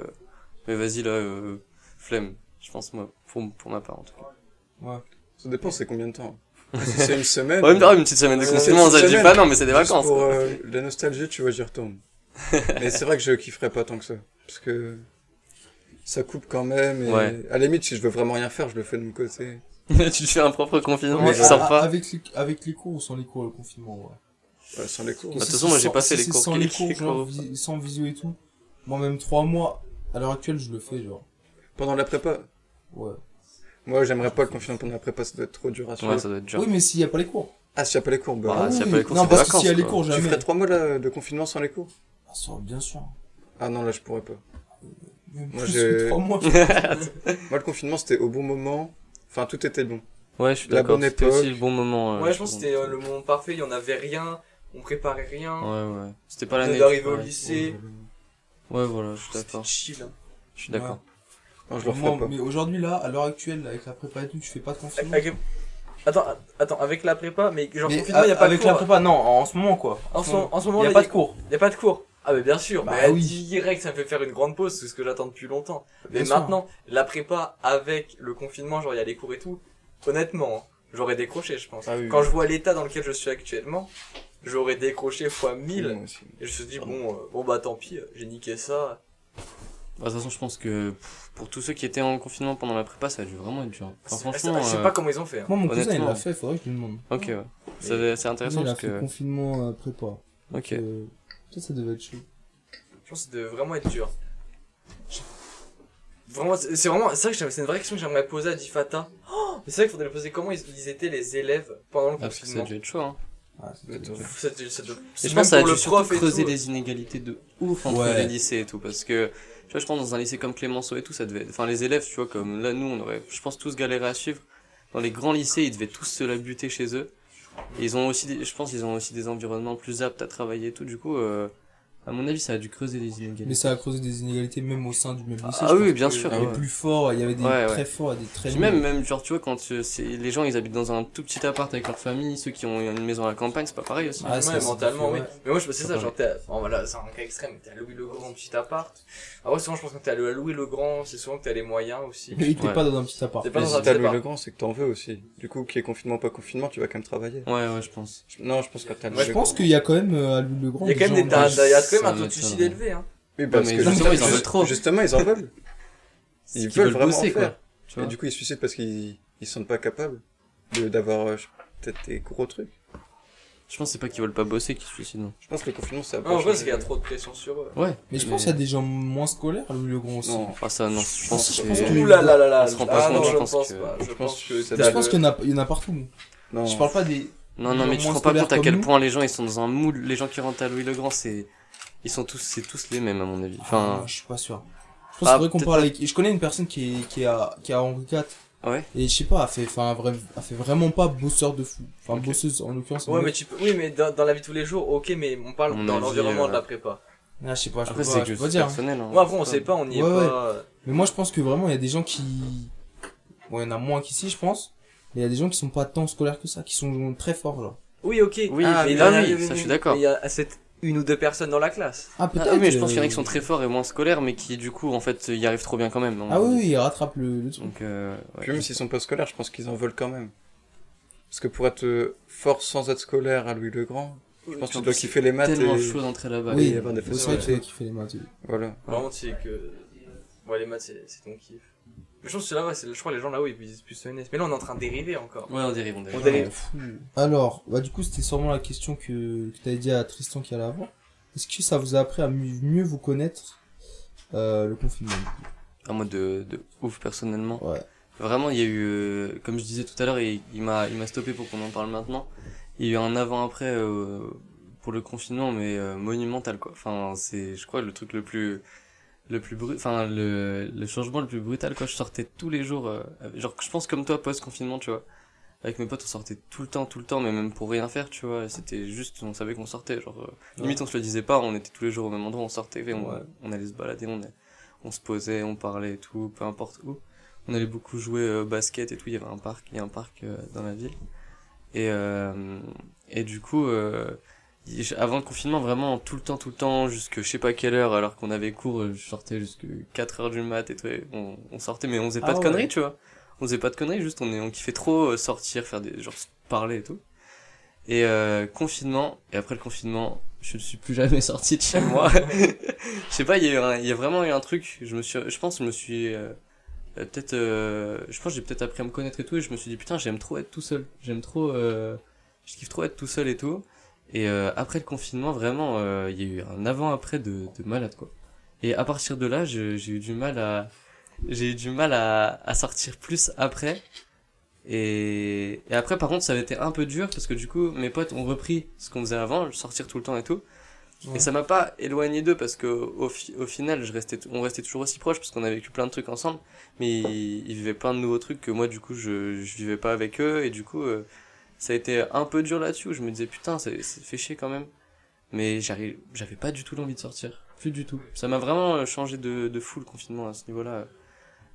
mais vas-y, là, euh, flemme. Je pense, moi, pour, pour ma part, en tout cas. Ça dépend, c'est combien de temps? Si c'est une semaine. Ouais, une petite semaine de Ouais, confinement, ça je dis semaine. pas non, mais c'est des vacances. Pour euh, la nostalgie, tu vois, j'y retourne. Mais c'est vrai que je kifferais pas tant que ça. Parce que ça coupe quand même. Et Ouais. à la limite, si je veux vraiment rien faire, je le fais de mon côté. tu te fais un propre confinement, Mais tu sors pas. Avec les, avec les cours ou sans les cours, le confinement, ouais. Ouais, sans les cours. Bah, de toute façon, moi, j'ai Sans- pas fait si les cours Sans les cours, genre, cours. vi- sans visio et tout. Moi, même trois mois, à l'heure actuelle, je le fais, genre. Pendant la prépa? Ouais. Moi, j'aimerais pas le confinement pendant la prépa, ça doit être trop dur à suivre. Ouais, ça doit être dur. Oui, mais s'il y a pas les cours. Ah, s'il y a pas les cours, bah. Ah, oui, s'il y a pas les cours, non, parce que s'il y a les cours, tu ferais trois mois là, de confinement sans les cours? Ah, ça, bien sûr. Ah non, là, je pourrais pas. Mais Moi, plus j'ai- que trois mois. Moi, le confinement, c'était au bon moment. Enfin, tout était bon. Ouais, je suis La d'accord. bonne C'était époque. aussi le bon moment. euh, Ouais, je pense que c'était euh, le moment parfait, il y en avait rien, on préparait rien. Ouais, ouais. C'était pas On l'année. venait d'arriver au ouais. lycée. Ouais, voilà, je suis C'était d'accord. chill. hein. Je suis d'accord. Non, je le Moi, pas. mais aujourd'hui, là, à l'heure actuelle, avec la prépa et tout, tu fais pas de confinement. Avec- Attends, attends, avec la prépa, mais genre Mais confinement, il y a a- pas de avec cours. la prépa, non, en ce moment, quoi. En ce, en ce moment, Il y là, a pas de cours. Il y a pas de cours. Ah mais bien sûr, Bah mais oui. direct ça me fait faire une grande pause, c'est ce que j'attends depuis longtemps. Mais sûr. maintenant, la prépa avec le confinement, genre il y a les cours et tout, honnêtement, hein, j'aurais décroché je pense. Ah oui, Quand oui. je vois l'état dans lequel je suis actuellement, j'aurais décroché fois 1000 Moi aussi. et je me suis dit bon, euh, bon bah tant pis, j'ai niqué ça. Bah, de toute façon, je pense que pour tous ceux qui étaient en confinement pendant la prépa, ça a dû vraiment être dur. Enfin, franchement. je sais euh, pas comment ils ont fait. hein. Moi, mon cousin, il l'a fait, faudrait que je lui demande. Ok, ouais. C'est intéressant il a parce fait que. confinement euh, prépa. Ok. Euh, ça, ça devait être chaud. Je pense que ça devait vraiment être dur. Vraiment, c'est vraiment, c'est vrai que c'est une vraie question que j'aimerais poser à Difata. Oh, mais c'est vrai qu'il faudrait poser comment ils, ils étaient les élèves pendant le Ah, parce que ça a confinement. dû être chaud, hein. Ah, ça. Ça, ça- Et je pense que ça a pour dû le surtout creuser les inégalités de ouf entre Ouais. les lycées et tout. Parce que, tu vois, je pense dans un lycée comme Clémenceau et tout, ça devait. Enfin, les élèves, tu vois, comme là, nous, on aurait, je pense, tous galéré à suivre. Dans les grands lycées, ils devaient tous se la buter chez eux. Ils ont aussi, des- je pense, ils ont aussi des environnements plus aptes à travailler et tout. Du coup, euh, à mon avis, ça a dû creuser les inégalités. Mais ça a causé des inégalités même au sein du même lycée. ah oui, bien sûr. Il y avait ouais. plus fort, il y avait des Ouais, ouais. très forts et des très Puis même, même, genre, tu vois, quand euh, c'est, les gens, ils habitent dans un tout petit appart avec leur famille, ceux qui ont une maison à la campagne, c'est pas pareil aussi. Ah, ouais, ça, mentalement, oui. Mais moi, je pensais C'est ça, genre, t'es, bon, voilà, c'est un cas extrême, mais t'es à Louis le Grand, petit appart. Ah ouais, souvent, je pense que quand t'es à Louis le Grand, c'est souvent que t'as les moyens aussi. Mais t'es Ouais. pas dans un petit appart. T'es pas dans si un petit Louis le Grand, c'est que t'en veux aussi. Du coup, qu'il y ait confinement pas confinement, tu vas quand même travailler. Ouais, ouais, je pense. Non, je pense que t'as je pense qu'il y a quand même euh, à Louis le Grand. Il y a quand même des, quand même un taux de suicide élevé, hein. Oui, parce mais que justement, juste- ils en veulent trop. Justement, ils en veulent. C'est Ils veulent vraiment bosser, faire. quoi. Et du coup, ils se suicident parce qu'ils ils sentent pas capables de- d'avoir euh, peut-être des gros trucs. Je pense que c'est pas qu'ils veulent pas bosser qu'ils se suicident. non. Je pense que le confinement, ça a pas Non, en vrai, parce qu'il y a trop de pression sur eux. Ouais. Mais je pense qu'il y a des gens moins scolaires le Grand aussi. Non, Ah, ça, non. Je pense que c'est- Ouh là là là là. Ah je pense que- pense que pense qu'il y, en a- il y en a partout. non. Je parle pas des. Non, non, mais tu te rends pas compte à quel point les gens, ils sont dans un moule. Les gens qui rentrent à Louis le Grand, c'est, ils sont tous, c'est tous les mêmes, à mon avis. Enfin, Ah, je suis pas sûr. Je pense Ah, qu'on parle avec. Je connais une personne qui est, qui a, qui a Henri IV. ouais. Et je sais pas, elle fait, enfin, vrai, elle fait vraiment pas bosseur de fou. Enfin, Ok. bosseuse en l'occurrence. Ouais, mais tu peux, oui, mais dans, dans la vie de tous les jours, ok, mais on parle Mon dans l'environnement euh, de la prépa. Ah, je sais pas, je Après, c'est que dire. hein. personnel. hein. Moi, après, on sait pas, on n'y est Ouais, pas. Mais moi, je pense que vraiment, il y a des gens qui. Bon, il y en a moins qu'ici, je pense. Mais il y a des gens qui sont pas tant scolaires que ça, qui sont très forts, genre. Oui, ok. Oui, Ah, mais il y là, oui, ça, je suis d'accord. mais Il y a cette une ou deux personnes dans la classe. Ah, peut-être. Ah, mais je pense qu'il y en a qui sont très forts et moins scolaires, mais qui, du coup, en fait, y arrivent trop bien quand même. Ah oui, oui, ils rattrapent le, le truc. Donc, euh, ouais. Puis même s'ils sont pas scolaires, je pense qu'ils en veulent quand même. Parce que pour être euh, fort sans être scolaire à Louis le Grand, je pense que tu dois kiffer les maths tellement et... chaud d'entrer là-bas. oui, y avoir des c'est vrai que facilités. c'est toi qui fais les maths. Voilà. Vraiment, tu sais que. Ouais, les maths, c'est c'est ton kiff. Je pense que là, c'est- je crois que les gens là-haut, ils disent plus ENS. Mais là, on est en train de dériver encore. Ouais, on dérive, on dérive. On dérive. Alors, bah, du coup, c'était sûrement la question que, que t'avais dit à Tristan qui allait avant. Est-ce que ça vous a appris à mieux, mieux vous connaître, euh, le confinement? À moi de, de ouf, personnellement. Ouais. Vraiment, il y a eu, euh, comme je disais tout à l'heure, il, il m'a, il m'a stoppé pour qu'on en parle maintenant. Il y a eu un avant-après euh, pour le confinement, mais euh, monumental quoi. Enfin, c'est, je crois, le truc le plus, le plus brut, enfin le, le changement le plus brutal quoi. Je sortais tous les jours, euh, genre je pense comme toi post-confinement, tu vois. Avec mes potes, on sortait tout le temps, tout le temps, mais même pour rien faire, tu vois. C'était juste, on savait qu'on sortait, genre euh, limite on se le disait pas, on était tous les jours au même endroit, on sortait, et on, allait se balader, on, on se posait, on parlait et tout, peu importe où on allait beaucoup jouer euh, basket et tout. Il y avait un parc, il y a un parc euh, dans la ville. Et euh, et du coup, euh, avant le confinement, vraiment tout le temps, tout le temps, jusque je sais pas quelle heure, alors qu'on avait cours, euh, je sortais jusque 4 heures du mat et tout. et on, on sortait, mais on faisait pas Ah de ouais. conneries, tu vois. On faisait pas de conneries, juste on est, on kiffait trop euh, sortir, faire des genre parler et tout. Et euh, confinement. Et après le confinement, je ne suis plus jamais sorti de chez moi. je sais pas, il y a eu un- il y a vraiment eu un truc. Je me suis, je pense, que je me suis euh, euh, peut-être, euh, je pense, que j'ai peut-être appris à me connaître et tout. Et je me suis dit putain, j'aime trop être tout seul. J'aime trop, euh, je kiffe trop être tout seul et tout. Et euh, après le confinement, vraiment, euh, il y a eu un avant-après de, de malade quoi. Et à partir de là, j'ai eu du mal à, j'ai eu du mal à, à sortir plus après. Et, et après, par contre, ça avait été un peu dur parce que du coup, mes potes ont repris ce qu'on faisait avant, sortir tout le temps et tout. Ouais. Et ça m'a pas éloigné d'eux parce que au, fi- au final, je restais, on restait toujours aussi proches parce qu'on a vécu plein de trucs ensemble. Mais ils, ils vivaient plein de nouveaux trucs que moi, du coup, je, je vivais pas avec eux. Et du coup, euh, ça a été un peu dur là-dessus où je me disais putain, ça, ça fait chier quand même. Mais j'arrive, j'avais pas du tout l'envie de sortir. Plus du tout. Ça m'a vraiment euh, changé de, de fou le confinement à ce niveau-là.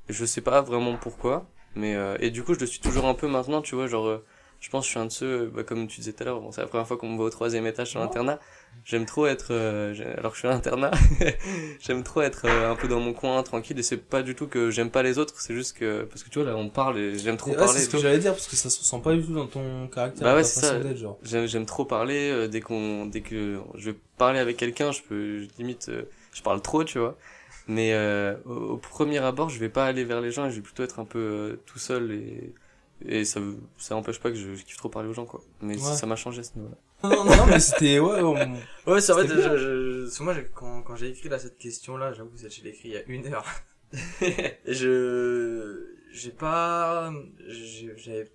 Je sais pas vraiment pourquoi. Mais euh, et du coup, je le suis toujours un peu maintenant, tu vois, genre euh, je pense que je suis un de ceux, bah, comme tu disais tout à l'heure, bon, c'est la première fois qu'on me voit au troisième étage sur l'internat. J'aime trop être, euh, alors que je suis à l'internat, j'aime trop être euh, un peu dans mon coin, tranquille. Et c'est pas du tout que j'aime pas les autres, c'est juste que parce que tu vois là, on parle et j'aime trop Et ouais, parler. c'est ce que j'allais dire, parce que ça se ressent pas du tout dans ton caractère, Bah ouais, c'est ça. J'aime, j'aime trop parler. euh, dès qu'on, dès que je vais parler avec quelqu'un, je peux, je- limite, euh, je parle trop, tu vois. Mais euh, au, au premier abord, je vais pas aller vers les gens et je vais plutôt être un peu euh, tout seul et et ça ça empêche pas que je, je kiffe trop parler aux gens quoi. Mais Ouais. ça m'a changé à ce niveau-là. Non, non, non, mais c'était, ouais, on- Ouais, c'est vrai, C'était je, moi, j'ai- quand, quand j'ai écrit là, cette question-là, j'avoue, que je l'ai écrit il y a une heure. Et je, j'ai pas, j'ai, j'ai-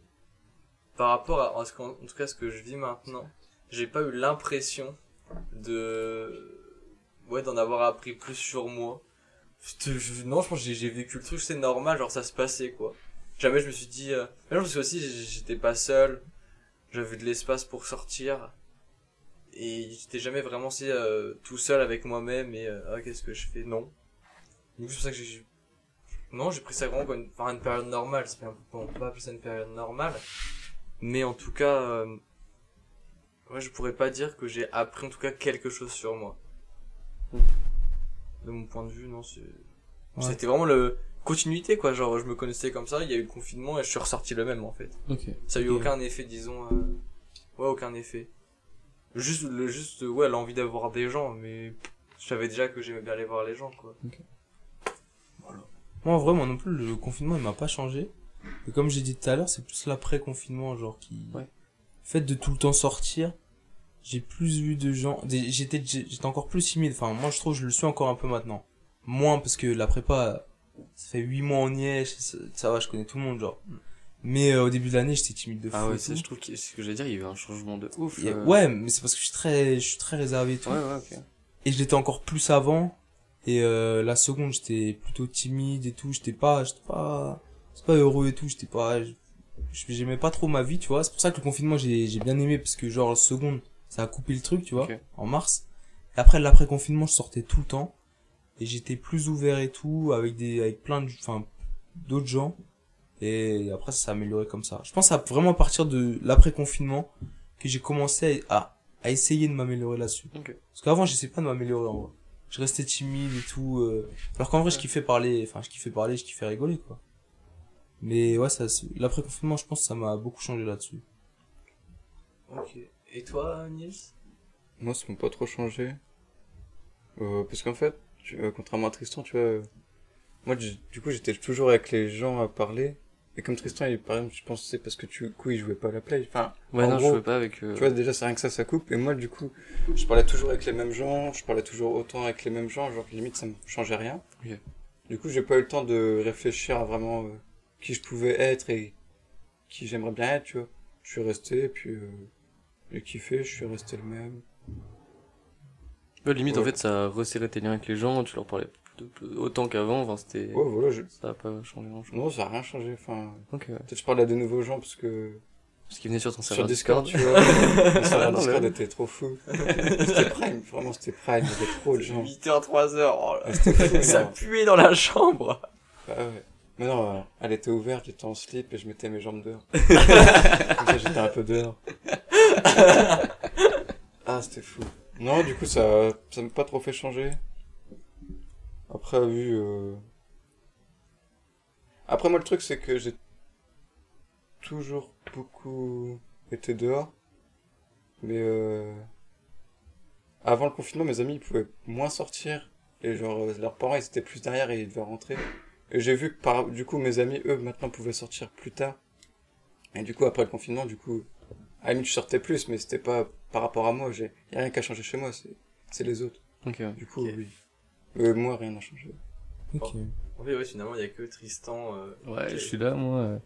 par rapport à, en ce en tout cas, ce que je vis maintenant, j'ai pas eu l'impression de, ouais, d'en avoir appris plus sur moi. Je- non, je pense que j'ai, j'ai vécu le truc, c'est normal, genre ça se passait, quoi. Jamais je me suis dit, euh, mais non, parce que aussi, j'étais pas seul, j'avais de l'espace pour sortir. et j'étais jamais vraiment si euh, tout seul avec moi-même et euh, ah qu'est-ce que je fais? Non. Du coup c'est pour ça que j'ai non j'ai pris ça vraiment comme une, enfin, une période normale. C'est pas on peut pas appeler ça une période normale. Mais en tout cas euh, ouais je pourrais pas dire que j'ai appris en tout cas quelque chose sur moi. De mon point de vue non c'est Ouais. c'était vraiment le continuité quoi genre je me connaissais comme ça il y a eu le confinement et je suis ressorti le même en fait Ok. ça a eu aucun effet, disons. euh, Ouais, aucun effet. Juste, le, juste, ouais, l'envie d'avoir des gens, mais je savais déjà que j'aimais bien aller voir les gens, quoi. Moi, en vrai, moi non plus, le confinement, il m'a pas changé. Et comme j'ai dit tout à l'heure, c'est plus l'après-confinement, genre, qui... Ouais. Le fait de tout le temps sortir, j'ai plus vu de gens... J'étais j'étais encore plus timide. Enfin, moi, je trouve que je le suis encore un peu maintenant. Moins, parce que la prépa, ça fait 8 mois on y est, ça, ça va, je connais tout le monde, genre. Mais euh, au début de l'année, j'étais timide de fou. Ah ouais, je trouve que, ce que j'allais dire, il y a eu un changement de ouf. A- euh. Ouais, mais c'est parce que je suis très, je suis très réservé et tout. Ouais, ouais, ok. Et je l'étais encore plus avant. Et euh, la seconde, j'étais plutôt timide et tout. J'étais pas, j'étais pas, c'est pas heureux et tout. J'étais pas, je- j'aimais pas trop ma vie, tu vois. C'est pour ça que le confinement, j'ai, j'ai bien aimé parce que genre la seconde, ça a coupé le truc, tu vois, Ok. en mars. Et après l'après confinement, je sortais tout le temps et j'étais plus ouvert et tout avec des, avec plein de, enfin, d'autres gens. Et après, ça s'est amélioré comme ça. Je pense à vraiment à partir de l'après confinement que j'ai commencé à, à essayer de m'améliorer là-dessus. Parce qu'avant, j'essayais pas de m'améliorer en vrai. Je restais timide et tout. euh, Alors qu'en vrai, je kiffais parler. Enfin, je kiffais parler, je kiffais rigoler, quoi. Mais ouais, ça, c'est- l'après-confinement, je pense que ça m'a beaucoup changé là-dessus. Ok. Et toi, Nils Moi, ça m'a pas trop changé. Euh, parce qu'en fait, tu- contrairement à Tristan, tu vois, euh, moi, du coup, j'étais toujours avec les gens à parler. Et comme Tristan, il, par exemple, je pense que c'est parce que tu, du coup, il jouait pas à la play. Enfin, Ouais, en non, je veux pas avec. euh, Tu vois, déjà, c'est rien que ça, ça coupe. Et moi, du coup, je parlais toujours avec les mêmes gens, je parlais toujours autant avec les mêmes gens, genre, limite, ça me changeait rien. Du coup, j'ai pas eu le temps de réfléchir à vraiment euh, qui je pouvais être et qui j'aimerais bien être, tu vois. Je suis resté, et puis, euh, j'ai kiffé, je suis resté le même. Ouais, limite, en fait, ça a resserré tes liens avec les gens, tu leur parlais de- de- autant qu'avant, enfin, c'était. Ouais, voilà, je... Ça a pas changé grand chose. non, ça a rien changé. Enfin, Ok, ouais. peut-être je parlais à de nouveaux gens parce que Parce qu'il venait sur ton sur serveur Discord, Discord. tu vois, le serveur Ah, non, Discord était trop fou. C'était prime, vraiment, c'était prime, il y avait trop de gens. 8h, 3h, oh là. Ah, fou, Ça non. puait dans la chambre. Bah ouais. Mais non, euh, elle était ouverte, j'étais en slip et je mettais mes jambes dehors. Comme ça, j'étais un peu dehors. ah, c'était fou. Non, du coup, ça, ça m'a pas trop fait changer. Après, vu, euh... Après, moi, le truc, c'est que j'ai toujours beaucoup été dehors. Mais, euh... Avant le confinement, mes amis, ils pouvaient moins sortir. Et genre, euh, leurs parents, ils étaient plus derrière et ils devaient rentrer. Et j'ai vu que du coup, mes amis, eux, maintenant pouvaient sortir plus tard. Et du coup, après le confinement, du coup, à la je sortais plus, mais c'était pas par rapport à moi. J'ai, y a rien qu'à changer chez moi, c'est, c'est les autres. Ok. Du coup, oui. Euh, moi, rien n'a changé. Ok. En fait, ouais, finalement, il y a que Tristan. euh, Ouais, qui- je suis là, moi.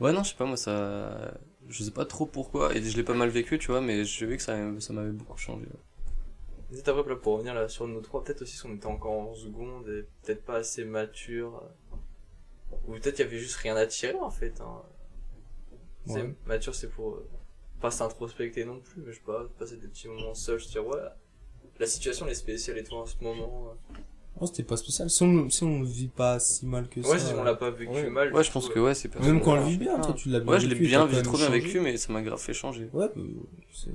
Ouais, non, je sais pas, moi, ça. Je sais pas trop pourquoi, et je l'ai pas mal vécu, tu vois, mais j'ai vu que ça, ça m'avait beaucoup changé. ouais. Peut-être après, là, pour revenir là sur nos trois, peut-être aussi si on était encore en seconde et peut-être pas assez mature. euh, Ou peut-être il y avait juste rien à tirer en fait. Hein. Ouais. mature, c'est pour euh, pas s'introspecter non plus, mais je sais pas, passer des petits moments seuls, se dire ouais, la situation elle est spéciale et tout en ce moment. euh. Oh, c'était pas spécial. Si on, si on le vit pas si mal que Ouais, ça. si on l'a pas vécu Ouais. mal. Ouais, je pense coup, que ouais, c'est pas Même quand on le Ouais, vit bien, toi, tu l'as bien Ouais, je l'ai vécu, bien vécu, trop bien vécu, mais ça m'a grave fait changer. Ouais, bah, c'est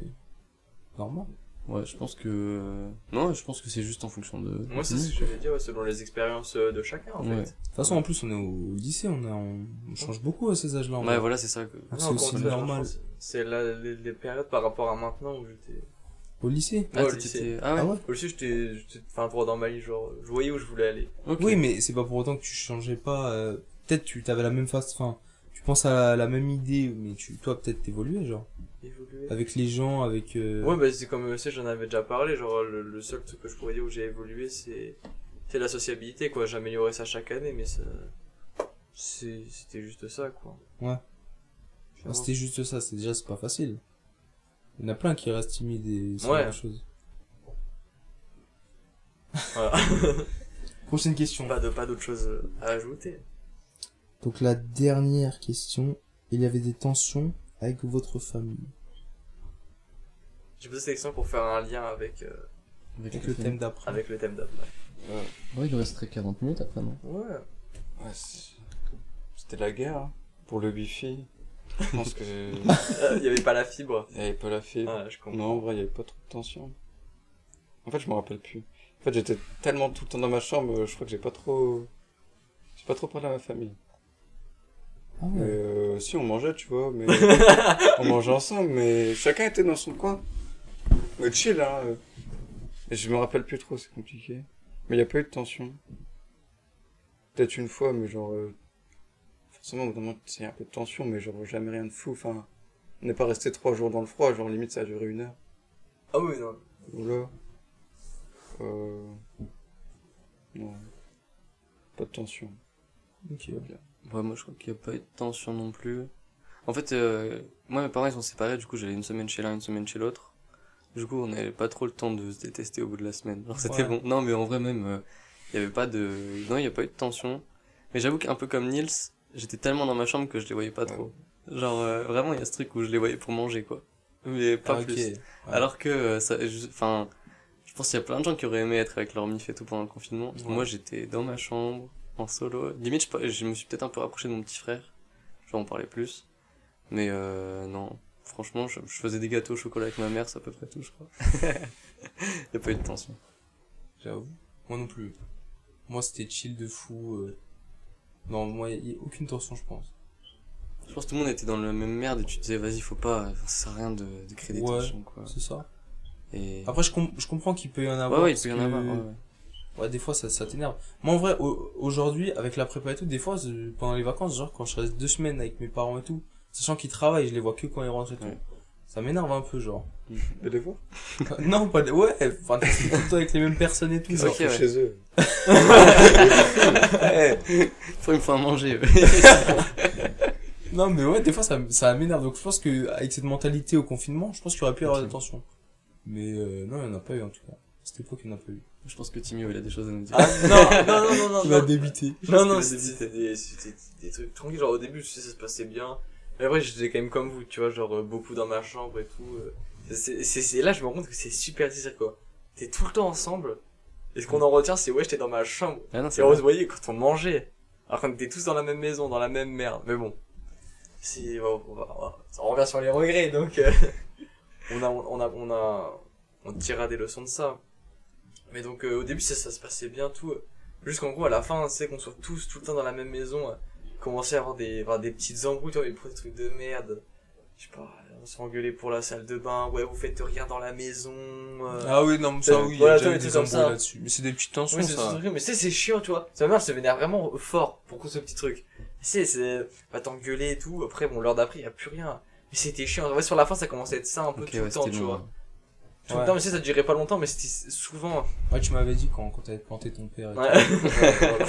normal. Ouais, je pense que. Non, je pense que c'est juste en fonction de. Moi, c'est ce que j'allais dire, ouais, selon les expériences euh, de chacun en Ouais. fait. De toute façon, en plus, on est au lycée, on, a, on, on change beaucoup à ces âges-là. Ouais, vrai. voilà, c'est ça. Que... Ah C'est aussi normal. C'est la- les, les périodes par rapport à maintenant où j'étais. Au lycée Ouais, au lycée. Ah ouais, Ah ouais Au lycée, j'étais, j'étais, enfin, droit dans ma ligne, genre, je voyais où je voulais aller. Oui, mais c'est pas pour autant que tu changeais pas. euh, peut-être tu avais la même face, enfin, tu penses à la, la même idée, mais tu, toi, peut-être t'évoluais, genre. Évoluer. Avec les gens, avec. euh, Ouais, bah, c'est comme, tu sais, j'en avais déjà parlé, genre, le, le seul truc que je pourrais dire où j'ai évolué, c'est, c'est la sociabilité, quoi. J'améliorais ça chaque année, mais ça, c'est, c'était juste ça, quoi. Ouais. Ah, C'était juste ça, c'est déjà c'est pas facile. Il y en a plein qui restent timides et ce Ouais. choses. Voilà. Prochaine question. pas de, pas d'autre chose à ajouter. Donc la dernière question, il y avait des tensions avec votre famille. j'ai posé cette question pour faire un lien avec, euh, Avec le thème d'après. avec le thème d'après. Ouais, il nous resterait 40 minutes après, non? Ouais. Ouais, c'était la guerre, hein, pour le wifi. Je pense que, Il y avait pas la fibre. il y avait pas la fibre. Ah, je comprends. Non, en vrai, il y avait pas trop de tension. En fait, je me rappelle plus. En fait, j'étais tellement tout le temps dans ma chambre, je crois que j'ai pas trop, j'ai pas trop parlé à ma famille. Ah Mais, ouais. euh, si, on mangeait, tu vois, mais on mangeait ensemble, mais chacun était dans son coin. Mais chill, hein. Et je me rappelle plus trop, c'est compliqué. Mais il y a pas eu de tension. Peut-être une fois, mais genre, euh, forcément, y a un peu de tension, mais genre, jamais rien de fou. Enfin, on n'est pas resté trois jours dans le froid, genre, limite, ça a duré une heure. Ah oui, non. Oula. Euh... Non. Pas de tension. Ok. Bien. Ouais, moi je crois qu'il n'y a pas eu de tension non plus. En fait, euh, moi mes parents ils sont séparés, du coup j'allais une semaine chez l'un, une semaine chez l'autre. Du coup on n'avait pas trop le temps de se détester au bout de la semaine. Genre c'était Ouais. bon. Non mais en vrai même, euh, il y avait pas de... Non, il n'y a pas eu de tension. Mais j'avoue qu'un peu comme Nils, j'étais tellement dans ma chambre que je les voyais pas trop. Genre euh, vraiment il y a ce truc où je les voyais pour manger quoi. Mais pas Ah, plus. Ouais. Alors que euh, ça, enfin, je pense qu'il y a plein de gens qui auraient aimé être avec leur mif et tout pendant le confinement. Moi, j'étais dans ma chambre, en solo. Limite, je, je me suis peut-être un peu rapproché de mon petit frère. Genre, on parlait plus. Mais euh, non, franchement, je, je faisais des gâteaux au chocolat avec ma mère, c'est à peu près tout, je crois. Il y a pas eu de tension. J'avoue. Moi non plus. Moi c'était chill de fou. euh. Non, moi il y a aucune tension, je pense. Je pense que tout le monde était dans la même merde et tu te disais, vas-y, faut pas, ça sert à rien de, de créer des Ouais. tensions, quoi. C'est ça. Et... Après, je, com- je comprends qu'il peut y en ouais, avoir. ouais, il parce peut y en avoir. ouais, ouais. Ouais, des fois, ça, ça t'énerve. Moi, en vrai, au- aujourd'hui, avec la prépa et tout, des fois, pendant les vacances, genre, quand je reste deux semaines avec mes parents et tout, sachant qu'ils travaillent, je les vois que quand ils rentrent et tout. Ouais. Ça m'énerve un peu, genre. Et des fois, non, pas de... Ouais, enfin, tout le temps avec les mêmes personnes et tout. ils genre. Ok, sortent ouais. chez eux. Faut une fois à manger. ouais. Non, mais ouais, des fois, ça, ça m'énerve. Donc, je pense que, avec cette mentalité au confinement, je pense qu'il y aurait pu y avoir Ok. de tension. Mais, euh, non, il n'y en a pas eu, en tout cas. À cette époque, il n'y en a pas eu. Je pense que Timio, il a des choses à nous dire. Ah, non, non, non, non, non. Il non. débité. Non, non, c'était des, des trucs tranquilles. Genre, au début, je sais, ça se passait bien. Mais après, j'étais quand même comme vous, tu vois, genre, euh, beaucoup dans ma chambre et tout. euh. C'est, là, je me rends compte que c'est super difficile, quoi. T'es tout le temps ensemble. Et ce qu'on en retient, c'est, ouais, j'étais dans ma chambre. Ah non, Et on se voyait quand on mangeait. Alors qu'on était tous dans la même maison, dans la même merde. Mais bon. Si, on, va- on, va- on va- on revient sur les regrets, donc, euh, on a, on a, on a, on tirera des leçons de ça. Mais donc, euh, au début, ça, ça se passait bien, tout. Jusqu'en gros, à la fin, sais, qu'on soit tous tout le temps dans la même maison, euh, commençait à avoir des, avoir des petites embrouilles, tu vois, des trucs de merde. Je sais pas, on s'est engueulé pour la salle de bain, ouais, vous faites rien dans la maison. euh. Ah oui, non, mais ça, Euh, oui, il y a toi, déjà eu des embrouilles là-dessus. Mais c'est des petites tensions, Oui, c'est ça. ce truc, mais c'est chiant, tu vois. Sa mère se vénère vraiment fort pour ce petit truc. Tu sais, c'est, va t'engueuler et tout. Après, bon, l'heure d'après, y a plus rien. Mais c'était chiant. Ouais, sur la fin, ça commençait à être ça un peu tout ouais, le temps, tu long, vois. ouais. Tout le Ouais. temps, mais sais, ça durait pas longtemps, mais c'était souvent. Ouais, tu m'avais dit quand, quand t'avais planté ton père et Ouais.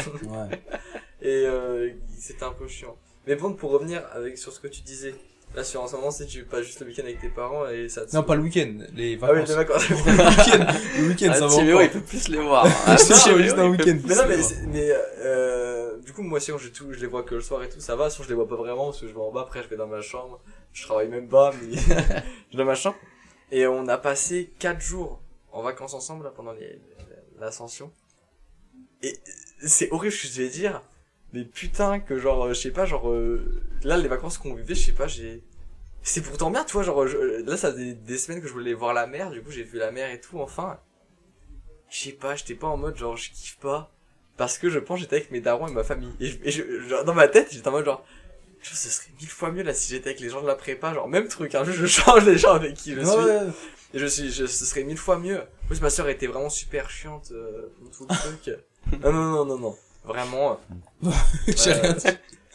tout. Ouais. et euh, c'était un peu chiant. Mais bon, pour revenir avec sur ce que tu disais, là, sur en ce moment, c'est tu pas juste le week-end avec tes parents et ça te Non, pas le week-end, les Ah oui, vacances. les vacances. le week-end, le week-end, Ah, ça va il peut plus les voir. Ah, C'est non, juste un week-end. Mais non, mais, euh, du coup, moi, si je, tout, je les vois que le soir et tout, ça va. Sinon, je les vois pas vraiment parce que je vais en bas. Après, je vais dans ma chambre. Je travaille même pas, mais je vais dans ma chambre. Et on a passé quatre jours en vacances ensemble là, pendant l'ascension. Et c'est horrible ce que je vais dire, mais putain que genre, euh, je sais pas, genre euh, là les vacances qu'on vivait, je sais pas, j'ai c'est pourtant bien, tu vois, genre je- là ça faisait des semaines que je voulais voir la mer, du coup j'ai vu la mer et tout enfin. Je sais pas, j'étais pas en mode genre je kiffe pas parce que je pense j'étais avec mes darons et ma famille et, je, et je- genre, dans ma tête, j'étais en mode genre je ce serait mille fois mieux là si j'étais avec les gens de la prépa, genre même truc, hein, je change les gens avec qui je suis. Ouais, Et je suis, je, ce serait mille fois mieux. En plus, ma soeur était vraiment super chiante euh, pour tout le truc. Non, non, non, non, non. Vraiment. euh, j'ai rien dit.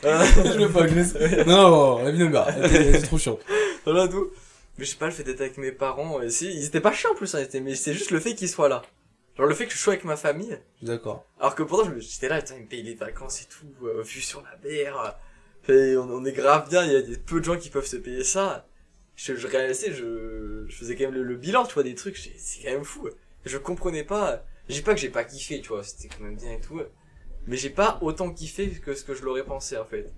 euh, Je veux pas agresser. Non, la vie elle trop chiante. voilà tout. Mais je sais pas, le fait d'être avec mes parents, si, ils étaient pas chiants en plus, hein, étaient- mais c'est juste le fait qu'ils soient là. Genre le fait que je sois avec ma famille. D'accord. Alors que pourtant, j'étais là, putain, ils me payent les vacances et tout, euh, vue sur la mer. On, est grave bien, il y a peu de gens qui peuvent se payer ça. Je, réalisais, je, je faisais quand même le, bilan, tu vois, des trucs, j'ai- c'est quand même fou. Je comprenais pas, dis pas que j'ai pas kiffé, tu vois, c'était quand même bien et tout. Mais j'ai pas autant kiffé que ce que je l'aurais pensé, en fait.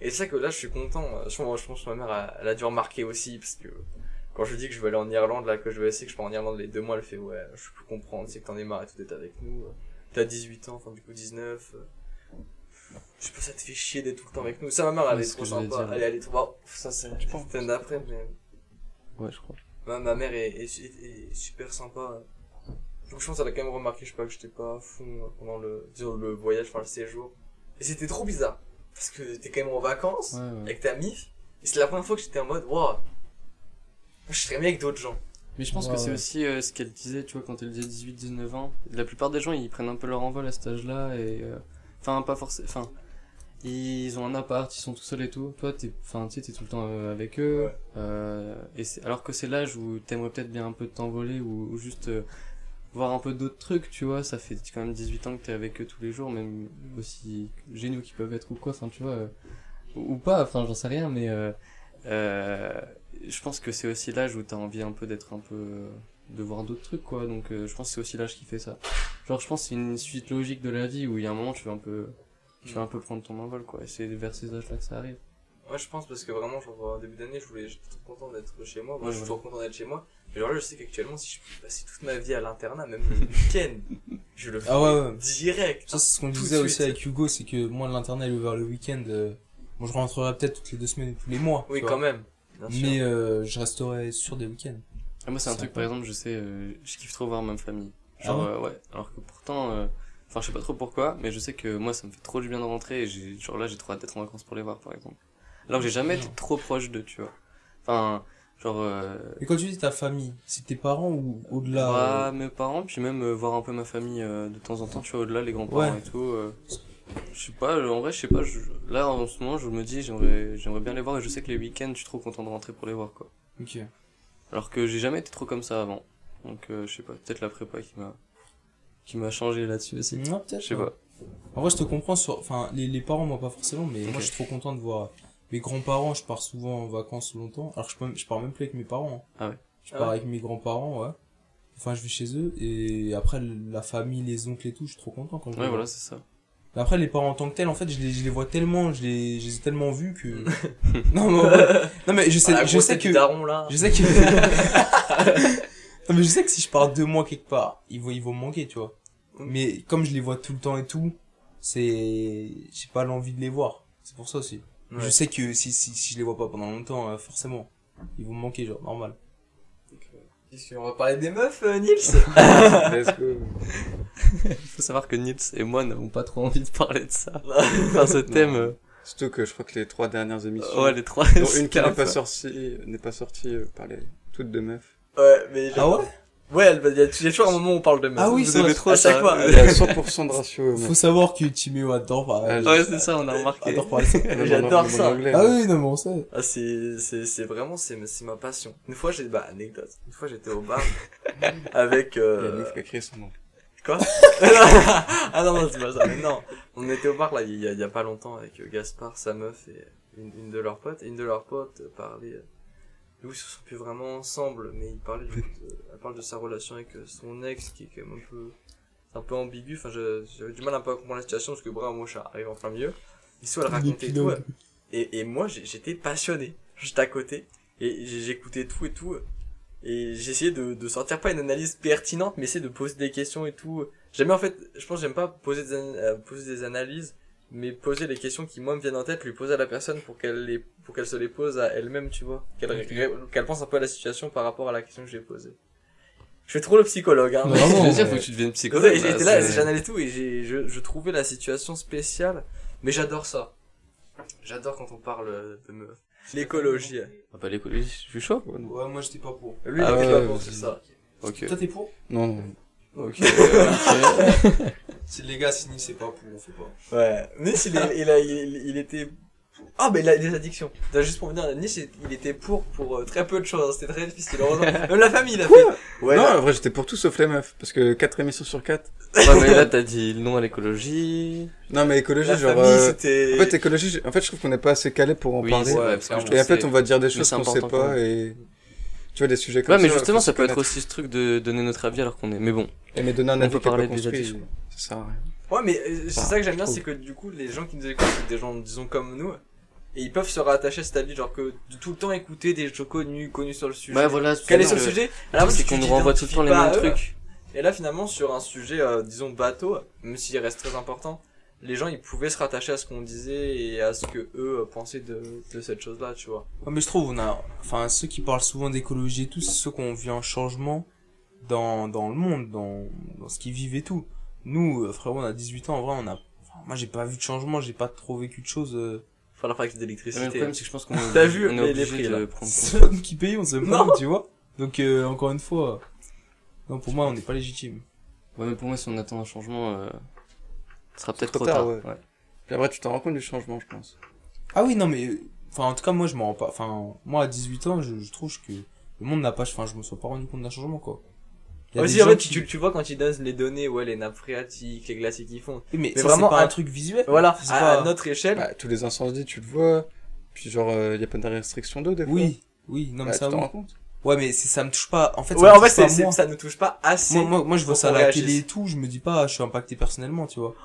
Et c'est ça que là, je suis content. Je pense, je pense que ma mère, elle a dû remarquer aussi, parce que quand je dis que je veux aller en Irlande, là, que je veux essayer, que je pars en Irlande les deux mois, elle fait, ouais, je peux comprendre, c'est que t'en es marre et tout d'être avec nous. T'as 18 ans, enfin, du coup, 19. Je sais pas, ça te fait chier d'être tout le temps avec nous. Ça, ma mère, elle Ouais, est trop sympa. Elle, elle est trop, bon, ça, c'est, Je pense. c'était d'après, mais Ouais, je crois. ma, ma mère est, est, est- est super sympa. Donc, je pense qu'elle a quand même remarqué, je sais pas, que j'étais pas à fond pendant le, disons, le voyage, enfin, le séjour. Et c'était trop bizarre. Parce que t'es quand même en vacances Ouais, ouais. avec ta mif. Et c'est la première fois que j'étais en mode, wow, je serais bien avec d'autres gens. Mais je pense que c'est aussi euh, ce qu'elle disait, tu vois, quand elle disait 18-19 ans. La plupart des gens, ils prennent un peu leur envol à cet âge-là et... euh, Enfin, pas forcément... Enfin, ils ont un appart, ils sont tout seuls et tout. Toi, t'es... Enfin, tu t'es tout le temps euh, avec eux. Ouais. Euh, et. Alors que c'est l'âge où t'aimerais peut-être bien un peu t'envoler ou, ou juste... euh, voir un peu d'autres trucs, tu vois, ça fait quand même 18 ans que t'es avec eux tous les jours, même aussi géniaux qu'ils peuvent être ou quoi, enfin tu vois, euh, ou, pas, enfin j'en sais rien, mais je pense que c'est aussi l'âge où t'as envie un peu d'être un peu, de voir d'autres trucs quoi, donc je pense que c'est aussi l'âge qui fait ça. Genre je pense que c'est une suite logique de la vie où il y a un moment tu veux un peu, tu veux un peu prendre ton envol quoi, et c'est vers ces âges là que ça arrive. Ouais, je pense parce que vraiment, genre, en début d'année, je voulais, j'étais trop content d'être chez moi. Moi, Ouais, je suis toujours content d'être chez moi. Mais genre là, je sais qu'actuellement, si je peux passer toute ma vie à l'internat, même le week-end, je le fais Ah ouais, ouais. direct. Ça, c'est ce qu'on disait aussi suite. avec Hugo, c'est que moi, l'internet est ouvert le week-end. euh, Moi, je rentrerai peut-être toutes les deux semaines ou tous les mois. Oui, quand même. Bien sûr. Mais euh, je resterai sur des week-ends. Ah, moi, c'est un truc, par exemple, je sais, euh, je kiffe trop voir ma famille. Ah Genre, ouais euh, ouais. Alors que pourtant, euh, enfin, je sais pas trop pourquoi, mais je sais que moi, ça me fait trop du bien de rentrer et j'ai, genre là, j'ai trop hâte d'être en vacances pour les voir, par exemple. Alors que j'ai jamais été trop proche d'eux, tu vois. Enfin, genre, euh, Et quand tu dis ta famille, c'est tes parents ou au-delà voir euh, mes parents, puis même euh, voir un peu ma famille de temps en temps, tu vois, au-delà, les grands-parents Ouais. et tout. je sais pas, en vrai, je sais pas, je- là, en ce moment, je me dis, j'aimerais, j'aimerais bien les voir et je sais que les week-ends, je suis trop content de rentrer pour les voir, quoi. Ok. Alors que j'ai jamais été trop comme ça avant. Donc, je sais pas, peut-être la prépa qui m'a, qui m'a changé là-dessus aussi. Non, peut-être. Je sais pas. En vrai, je te comprends sur, enfin, les, les parents, moi, pas forcément, mais moi, je suis trop content de voir mes grands-parents. Je pars souvent en vacances longtemps. Alors, je, peux, je pars même plus avec mes parents. hein. Ah ouais. Je Ah pars ouais. avec mes grands-parents, ouais. Enfin, je vais chez eux. Et après, la famille, les oncles et tout, je suis trop content quand je les Ouais, vois. voilà, c'est ça. Mais après, les parents en tant que tels, en fait, je les, je les vois tellement, je les, je les ai tellement vus que. non, mais, non, mais je sais, Ah, je sais que. daron, là. Je sais que. non, mais je sais que si je pars deux mois quelque part, ils vont, ils vont me manquer, tu vois. Mm. Mais comme je les vois tout le temps et tout, c'est. J'ai pas l'envie de les voir. C'est pour ça aussi. Ouais. Je sais que si, si, si je les vois pas pendant longtemps, euh, forcément, ils vont me manquer, genre, normal. Qu'est-ce qu'on va parler des meufs, euh, Nils Let's go. Il faut savoir que Nils et moi n'avons pas trop envie de parler de ça. Enfin, ce thème, euh, Surtout que je crois que les trois dernières émissions, ouais, les trois. dont une qui n'est pas sortie, n'est pas sortie, euh, parlaient toutes de meufs. Ouais, mais. Ah ouais? Ouais, il y a toujours un moment où on parle de meufs. Ah oui, c'est trop à chaque fois. Il y a 100% de ratio. Faut savoir que Timéo adore parler. Ah, Ouais, c'est ça, on a remarqué. adore parler J'adore ça. Ah oui, non, mais on sait. Ah, c'est, c'est, c'est vraiment, c'est, c'est ma passion. Une fois, j'ai, bah, anecdote. Une fois, j'étais au bar avec, Il y a une euh, meuf qui a créé son nom. quoi? ah non, non, c'est pas ça. Mais non. On était au bar, là, il y a, il y a pas longtemps avec euh, Gaspard, sa meuf et une, une de leurs potes. Et une de leurs potes euh, parlait, euh, nous, ils se sont plus vraiment ensemble, mais il parlait de, de- elle parle de sa relation avec euh, son ex, qui est quand même un peu, un peu ambigu. Enfin, j'avais du mal un peu à comprendre la situation, parce que, bravo, moi, j'arrive en plein milieu. L'histoire, elle racontait tout. L'épilogue. Et, et moi, j'étais passionné. J'étais à côté. Et j'écoutais tout et tout. Et j'essayais de, de sortir pas une analyse pertinente, mais essayer de poser des questions et tout. J'aime en fait, je pense j'aime pas poser des, an- euh, poser des analyses, mais poser les questions qui moi me viennent en tête, lui poser à la personne pour qu'elle les, pour qu'elle se les pose à elle-même, tu vois. Qu'elle, ré- qu'elle pense un peu à la situation par rapport à la question que j'ai posée. Je fais trop le psychologue, hein. Vraiment, Je veux dire, faut que tu deviennes et psychologue. J'étais là, j'analysais tout et j'ai, je, je trouvais la situation spéciale, mais j'adore ça. J'adore quand on parle de meufs. L'écologie. Ah bah, l'écologie, je suis chaud. Ouais, moi, j'étais pas pour. Lui, Ah il est ouais, pas bon, c'est c'est ça. Ok. Toi, t'es pour? Non, non. Ok. ok. C'est les gars, si Nick c'est pas pour, on fait pas. Ouais. Nice, il, est- il, a, il, il était. Ah, mais il a les addictions. T'as juste pour me dire, Nice, il était pour pour euh, très peu de choses. C'était très difficile. Heureusement. Même la famille, il a fait. Ouais. non, là- en vrai, j'étais pour tout sauf les meufs. Parce que 4 émissions sur 4. Ouais, mais là, t'as dit le nom à l'écologie. Non, mais écologie, la genre. famille, euh. En fait, écologie, en fait, je trouve qu'on n'est pas assez calé pour en Oui, parler. Ouais, parce que Et en fait, on va dire des choses qu'on sait pas et. Tu vois, des sujets comme Ouais, ça. mais justement, ça peut être aussi ce truc de donner notre avis alors qu'on est. Mais bon. Et mais donner un On avis peut est parler des construit, addictions. ça sert à rien. Ouais, mais euh, c'est Enfin, ça que j'aime bien, c'est que du coup, les gens qui nous écoutent, c'est des gens, disons, comme nous. et ils peuvent se rattacher à cette avis, genre que de tout le temps écouter des gens connus, connus sur le sujet. Ouais, voilà. Caler c'est sur le sujet? Base, c'est qu'on nous renvoie tout le temps les mêmes trucs. Et là, finalement, sur un sujet, euh, disons, bateau, même s'il reste très important, les gens, ils pouvaient se rattacher à ce qu'on disait et à ce que eux euh, pensaient de, de cette chose-là, tu vois. Ouais, mais je trouve, on a, enfin, ceux qui parlent souvent d'écologie et tout, c'est ceux qui ont vu un changement dans, dans le monde, dans, dans ce qu'ils vivent et tout. Nous, euh, frérot, on a 18 ans, en vrai, on a, enfin, moi, j'ai pas vu de changement, j'ai pas trop vécu de choses, euh, Enfin, la fabrique Mais Le d'électricité. problème, c'est que je pense qu'on T'as vu on est les- prix, là prendre c'est pas nous qui payons, pas, tu vois. Donc, euh, encore une fois, non, pour moi, on n'est pas légitime. Ouais, mais pour moi, si on attend un changement, euh, ce sera peut-être trop trop tard, tard. ouais. ouais. Puis après, tu t'en rends compte du changement, je pense. Ah oui, non, mais, euh, enfin, en tout cas, moi, je m'en rends pas, enfin, moi, à 18 ans, je, je trouve que le monde n'a pas, enfin, je me suis pas rendu compte d'un changement, quoi. Aussi, en fait, qui- tu, tu vois quand ils donnent les données, ouais, les nappes phréatiques, les glaciers qui font. Oui, mais, mais ça, vraiment c'est pas un- un truc visuel. Voilà, C'est à, pas- à notre échelle. Bah, tous les incendies, tu le vois. Puis genre, il y a pas de restriction d'eau, des fois. Oui, oui, non, mais Bah, ça, tu t'en rends compte Ouais, mais ça me touche pas. En fait, ça ouais, me en touche fait, c'est, moi. ça ne touche pas assez. Moi, moi, moi, je vois ça à la réagisse. télé et tout, je me dis pas, je suis impacté personnellement, tu vois.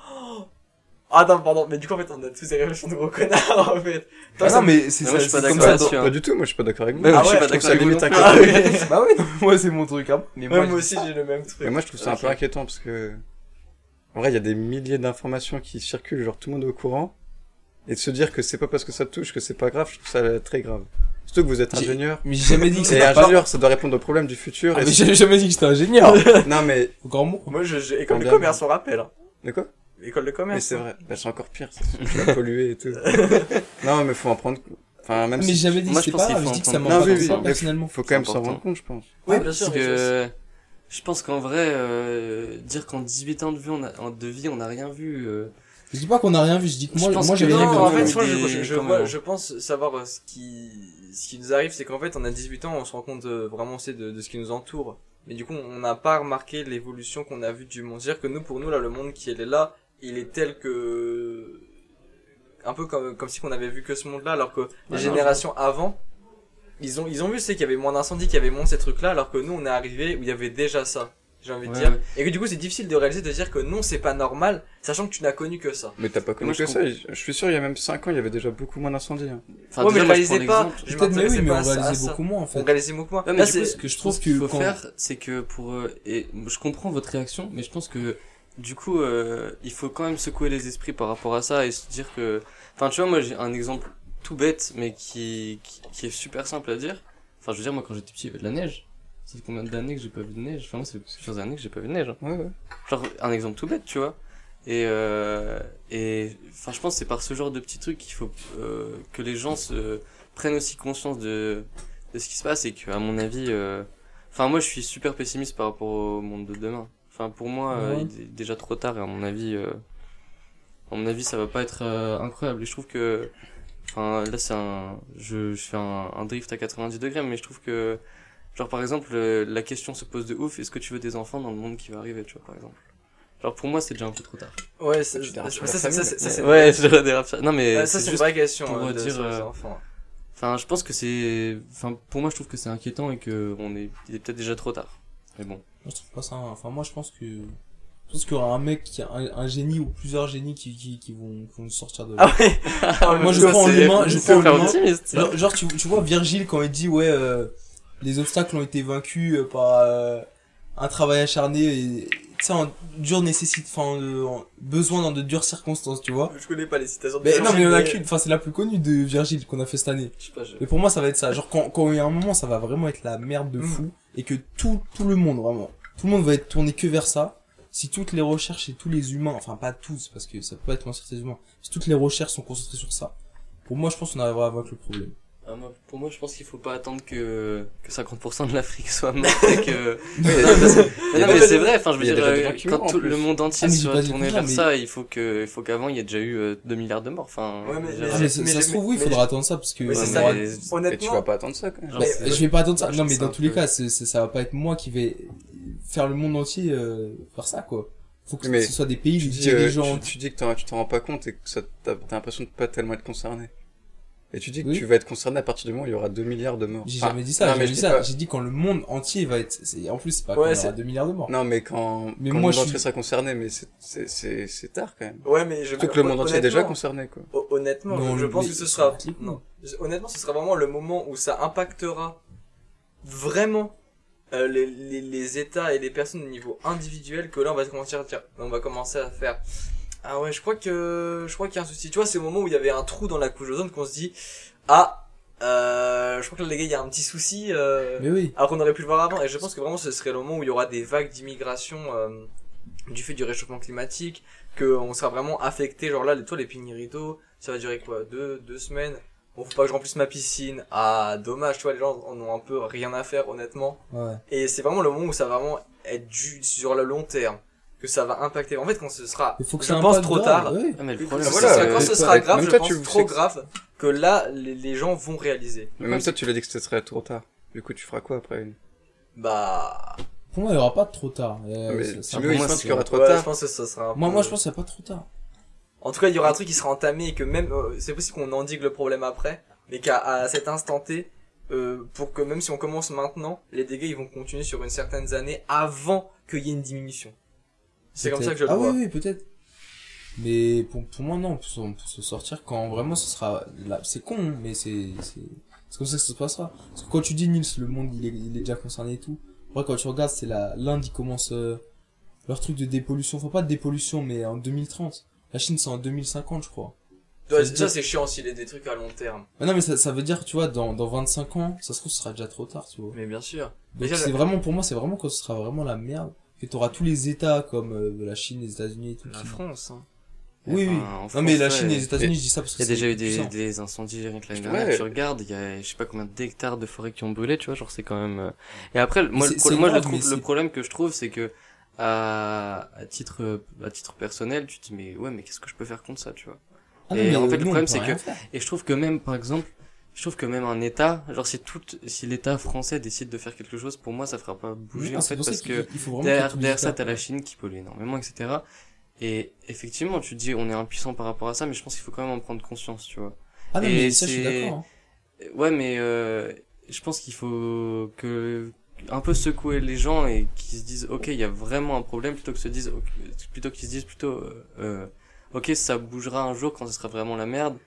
Ah non, pardon, mais du coup, en fait, on a tous des réflexions de gros connards, en fait. Toi, Ah non, mais c'est moi, ça, je suis pas d'accord là-dessus, hein. Pas du tout, moi je suis pas d'accord avec vous. Ouais, Ah je suis ouais, pas d'accord avec limite inquiétant. Ah oui. Bah oui, non, moi, c'est mon truc, hein. Mais moi, moi aussi, j'ai le même truc. Mais moi je trouve ça un peu inquiétant parce que. En vrai, il y a des milliers d'informations qui circulent, genre tout le monde est au courant. Et de se dire que c'est pas parce que ça te touche que c'est pas grave, je trouve ça très grave. Surtout que vous êtes J'ai- ingénieur. mais j'ai jamais dit que c'était pas... ingénieur, ça doit répondre aux problèmes du futur. Ah, et mais c'est- j'ai jamais dit que j'étais ingénieur. Non mais. Encore mot. Moi, je, je- école de commerce, on rappelle. Hein. De quoi? École de Mais commerce. c'est hein. vrai. Bah, c'est encore pire, ça. Tu vas polluer et tout. non mais faut en prendre. Enfin, même Mais si. j'avais dit Moi, que je c'était pense pas je dis que ça pas oui, mais personnellement. Faut quand même s'en rendre compte, je pense. Oui, Ouais, bien sûr. Que je pense qu'en vrai, euh, dire qu'en 18 ans de vie, on a, de vie, on n'a rien vu. Je dis pas qu'on a rien vu, je dis que Je moi, pense moi que j'avais non, rien vu. en fait, moi, je, je, je, je pense savoir euh, ce qui, ce qui nous arrive, c'est qu'en fait, on a 18 ans, on se rend compte euh, vraiment c'est de, de ce qui nous entoure. Mais du coup, on n'a pas remarqué l'évolution qu'on a vue du monde. C'est-à-dire que nous, pour nous, là, le monde qui est là, il est tel que, un peu comme, comme si qu'on avait vu que ce monde-là, alors que les non, générations avant, ils ont, ils ont vu, c'est qu'il y avait moins d'incendies, qu'il y avait moins de ces trucs-là, alors que nous, on est arrivé où il y avait déjà ça. J'ai envie de dire. ouais. Et que du coup, c'est difficile de réaliser, de dire que non, c'est pas normal, sachant que tu n'as connu que ça. Mais t'as pas connu Moi, je que ça. Je suis sûr, il y a même 5 ans, il y avait déjà beaucoup moins d'incendies. hein. Enfin, Ouais, mais je réalisais pas. Je Peut-être, mais oui, mais on réalisait ça. beaucoup moins, en On fait. réalisait beaucoup moins. Ouais, mais Là, du c'est- coup, ce que je trouve qu'il que faut quand- faire, c'est que pour euh, et je comprends votre réaction, mais je pense que du coup, euh, il faut quand même secouer les esprits par rapport à ça et se dire que, enfin, tu vois, moi j'ai un exemple tout bête, mais qui, qui qui est super simple à dire. Enfin, je veux dire, moi quand j'étais petit, il y avait de la neige. Ça fait combien d'années que j'ai pas vu de neige? Enfin, moi, ça fait plusieurs années que j'ai pas vu de neige. hein. Ouais, ouais. Genre un exemple tout bête, tu vois. Et euh, et enfin, je pense que c'est par ce genre de petits trucs qu'il faut euh, que les gens se prennent aussi conscience de de ce qui se passe et que à mon avis, euh, enfin moi je suis super pessimiste par rapport au monde de demain. Enfin pour moi, euh, Ouais. il est déjà trop tard et à mon avis, euh, à mon avis ça va pas être euh, incroyable. Et je trouve que, enfin là c'est un, je, je fais un, un drift à 90 degrés, mais je trouve que Genre par exemple, euh, la question se pose de ouf, est-ce que tu veux des enfants dans le monde qui va arriver, tu vois, par exemple? Genre pour moi c'est déjà un peu trop tard. Ouais, c'est- ça, ouais, je dérape ça. Non mais ça, c'est une vraie question pour euh, de, dire, sur les euh, enfants. enfin je pense que c'est enfin pour moi je trouve que c'est inquiétant et que on est il est peut-être déjà trop tard. Mais bon. Moi, je trouve pas ça. Enfin, moi, je pense que. Je pense qu'il y aura un mec, qui a un, un génie ou plusieurs génies qui, qui, qui vont, qui vont sortir de là. Ah ouais. Moi, je crois en humain, je en humain. genre, tu, tu vois Virgile quand il dit, ouais, euh, les obstacles ont été vaincus euh, par euh, un travail acharné et, tu sais, en dure nécessite, enfin, euh, en- besoin dans de dures circonstances, tu vois. Je connais pas les citations de Mais non, mais il y en a qu'une, enfin, c'est la plus connue de Virgile qu'on a fait cette année. Je sais pas, je- Et pour moi, ça va être ça. Genre, quand, quand il y a un moment, ça va vraiment être la merde de Mm. fou. Et que tout, tout le monde, vraiment, tout le monde va être tourné que vers ça. Si toutes les recherches et tous les humains, enfin, pas tous, parce que ça peut pas être mentir des humains. Si toutes les recherches sont concentrées sur ça. Pour moi, je pense qu'on arrivera à vaincre le problème. Ah, moi, pour moi, je pense qu'il faut pas attendre que, que 50% de l'Afrique soit morte et que... Non, mais non, c'est vrai, enfin, je veux dire, euh, quand tout le monde entier Ah, soit tourné vers mais- ça, il faut que, il faut qu'avant, il y ait déjà eu euh, 2 milliards de morts, enfin... Ouais, mais- Ah, ça, se trouve, oui, il faudra attendre ça, parce que, ouais, ça. mais- Et tu Honnêtement, vas pas attendre ça, quand même. Genre, Mais c'est- je vais pas attendre ça. Non, mais dans tous les cas, ça va pas être moi qui vais faire le monde entier, euh, faire ça, quoi. Faut que Mais ce soit des pays, Tu des dis, euh, dirigeants. tu, tu dis que tu t'en rends pas compte et que ça, t'as t'as l'impression de pas tellement être concerné. Et tu dis que Oui. tu vas être concerné à partir du moment où il y aura 2 milliards de morts. J'ai Enfin, jamais dit ça, non, j'ai dit ça. pas- J'ai dit quand le monde entier va être, c'est, en plus, c'est pas Ouais, quand il y c'est- aura 2 milliards de morts. Non, mais quand, Mais quand moi, le je monde suis- entier sera concerné, mais c'est, c'est, c'est, c'est tard quand même. Ouais, mais je Surtout que le monde entier est déjà honnêtement- concerné, quoi. Hon- Honnêtement, Non, je pense que ce sera, non. Honnêtement, ce sera vraiment le moment où ça impactera vraiment euh, les, les, les États et les personnes au niveau individuel que là on va commencer à dire, on va commencer à faire. Ah ouais, je crois que je crois qu'il y a un souci. Tu vois, c'est au moment où il y avait un trou dans la couche d'ozone qu'on se dit ah euh, je crois que là les gars il y a un petit souci. Euh, Mais oui. alors qu'on aurait pu le voir avant. Et je pense que vraiment ce serait le moment où il y aura des vagues d'immigration euh, du fait du réchauffement climatique, que on sera vraiment affecté. Genre là, les, toi, les Pinirito, ça va durer quoi? Deux, deux semaines? Bon, faut pas que je remplisse ma piscine. Ah, dommage, tu vois, les gens en ont un peu rien à faire, honnêtement. Ouais. Et c'est vraiment le moment où ça va vraiment être dû sur le long terme. Que ça va impacter. En fait, quand ce sera, Il faut que je ça pense, trop grave, tard, ouais. Ah, mais le quand problème, ce voilà, quand que- ce sera grave, je toi, pense tu- trop grave, que là, les, les gens vont réaliser. Mais même ça, tu l'as dit que ce serait trop tard. Du coup, tu feras quoi après Bah, Pour moi, il y aura pas de trop tard. Euh, Mais ça- Timéo, pour il moi, pense qu'il y aura trop ouais, je tard. pense que ça sera un Moi, peu- moi, je pense qu'il y a pas trop tard. En tout cas, il y aura un truc qui sera entamé et que même, euh, c'est possible qu'on endigue le problème après, mais qu'à à cet instant T, euh, pour que même si on commence maintenant, les dégâts ils vont continuer sur une certaine année avant qu'il y ait une diminution. C'est comme ça que je le ah vois. oui, oui, peut-être. Mais pour, pour moi, non, on peut, se- sortir quand vraiment ce sera là. C'est con, hein, mais c'est, c'est, c'est comme ça que ça se passera. Parce que quand tu dis Nils, le monde, il est, il est déjà concerné et tout. Après, quand tu regardes, c'est la, l'Inde, ils commencent, euh, leur truc de dépollution. Enfin, pas de dépollution, mais en 2030. La Chine, c'est en 2050, je crois. Ouais, Ça dire- c'est chiant s'il y a des trucs à long terme. Ah non, mais ça, ça veut dire, tu vois, dans, dans 25 ans, ça se trouve, ce sera déjà trop tard, tu vois. Mais bien sûr. Donc Déjà, c'est vraiment, pour moi, c'est vraiment quand ce sera vraiment la merde. Que t'auras tous les États comme euh, la Chine, les États-Unis et tout. La qui- France, hein. Oui, oui. Enfin, en Non, mais la Chine et les États-Unis, je dis ça parce Il que y a déjà eu des, des incendies rien que l'année Ouais. dernière. Tu regardes, il y a je sais pas combien d'hectares de forêts qui ont brûlé, tu vois, genre c'est quand même. euh, Et après, moi, le, pro- moi je trouve, le problème que je trouve, c'est que à, à titre à titre personnel, tu te dis mais ouais, mais qu'est-ce que je peux faire contre ça, tu vois? Ah Et mais en fait, le problème, c'est que- faire. Et je trouve que même, par exemple, je trouve que même un État, genre si tout, si l'État français décide de faire quelque chose, pour moi, ça fera pas bouger en fait parce que derrière, derrière ça, t'as la Chine qui pollue énormément, etc. Et effectivement, tu dis, on est impuissant par rapport à ça, mais je pense qu'il faut quand même en prendre conscience, tu vois. Ah non, Et mais ça, je suis d'accord. hein. Ouais, mais euh, je pense qu'il faut que un peu secouer les gens et qu'ils se disent, ok, il y a vraiment un problème, plutôt que se disent, plutôt qu'ils se disent plutôt, euh, euh, ok, ça bougera un jour quand ce sera vraiment la merde.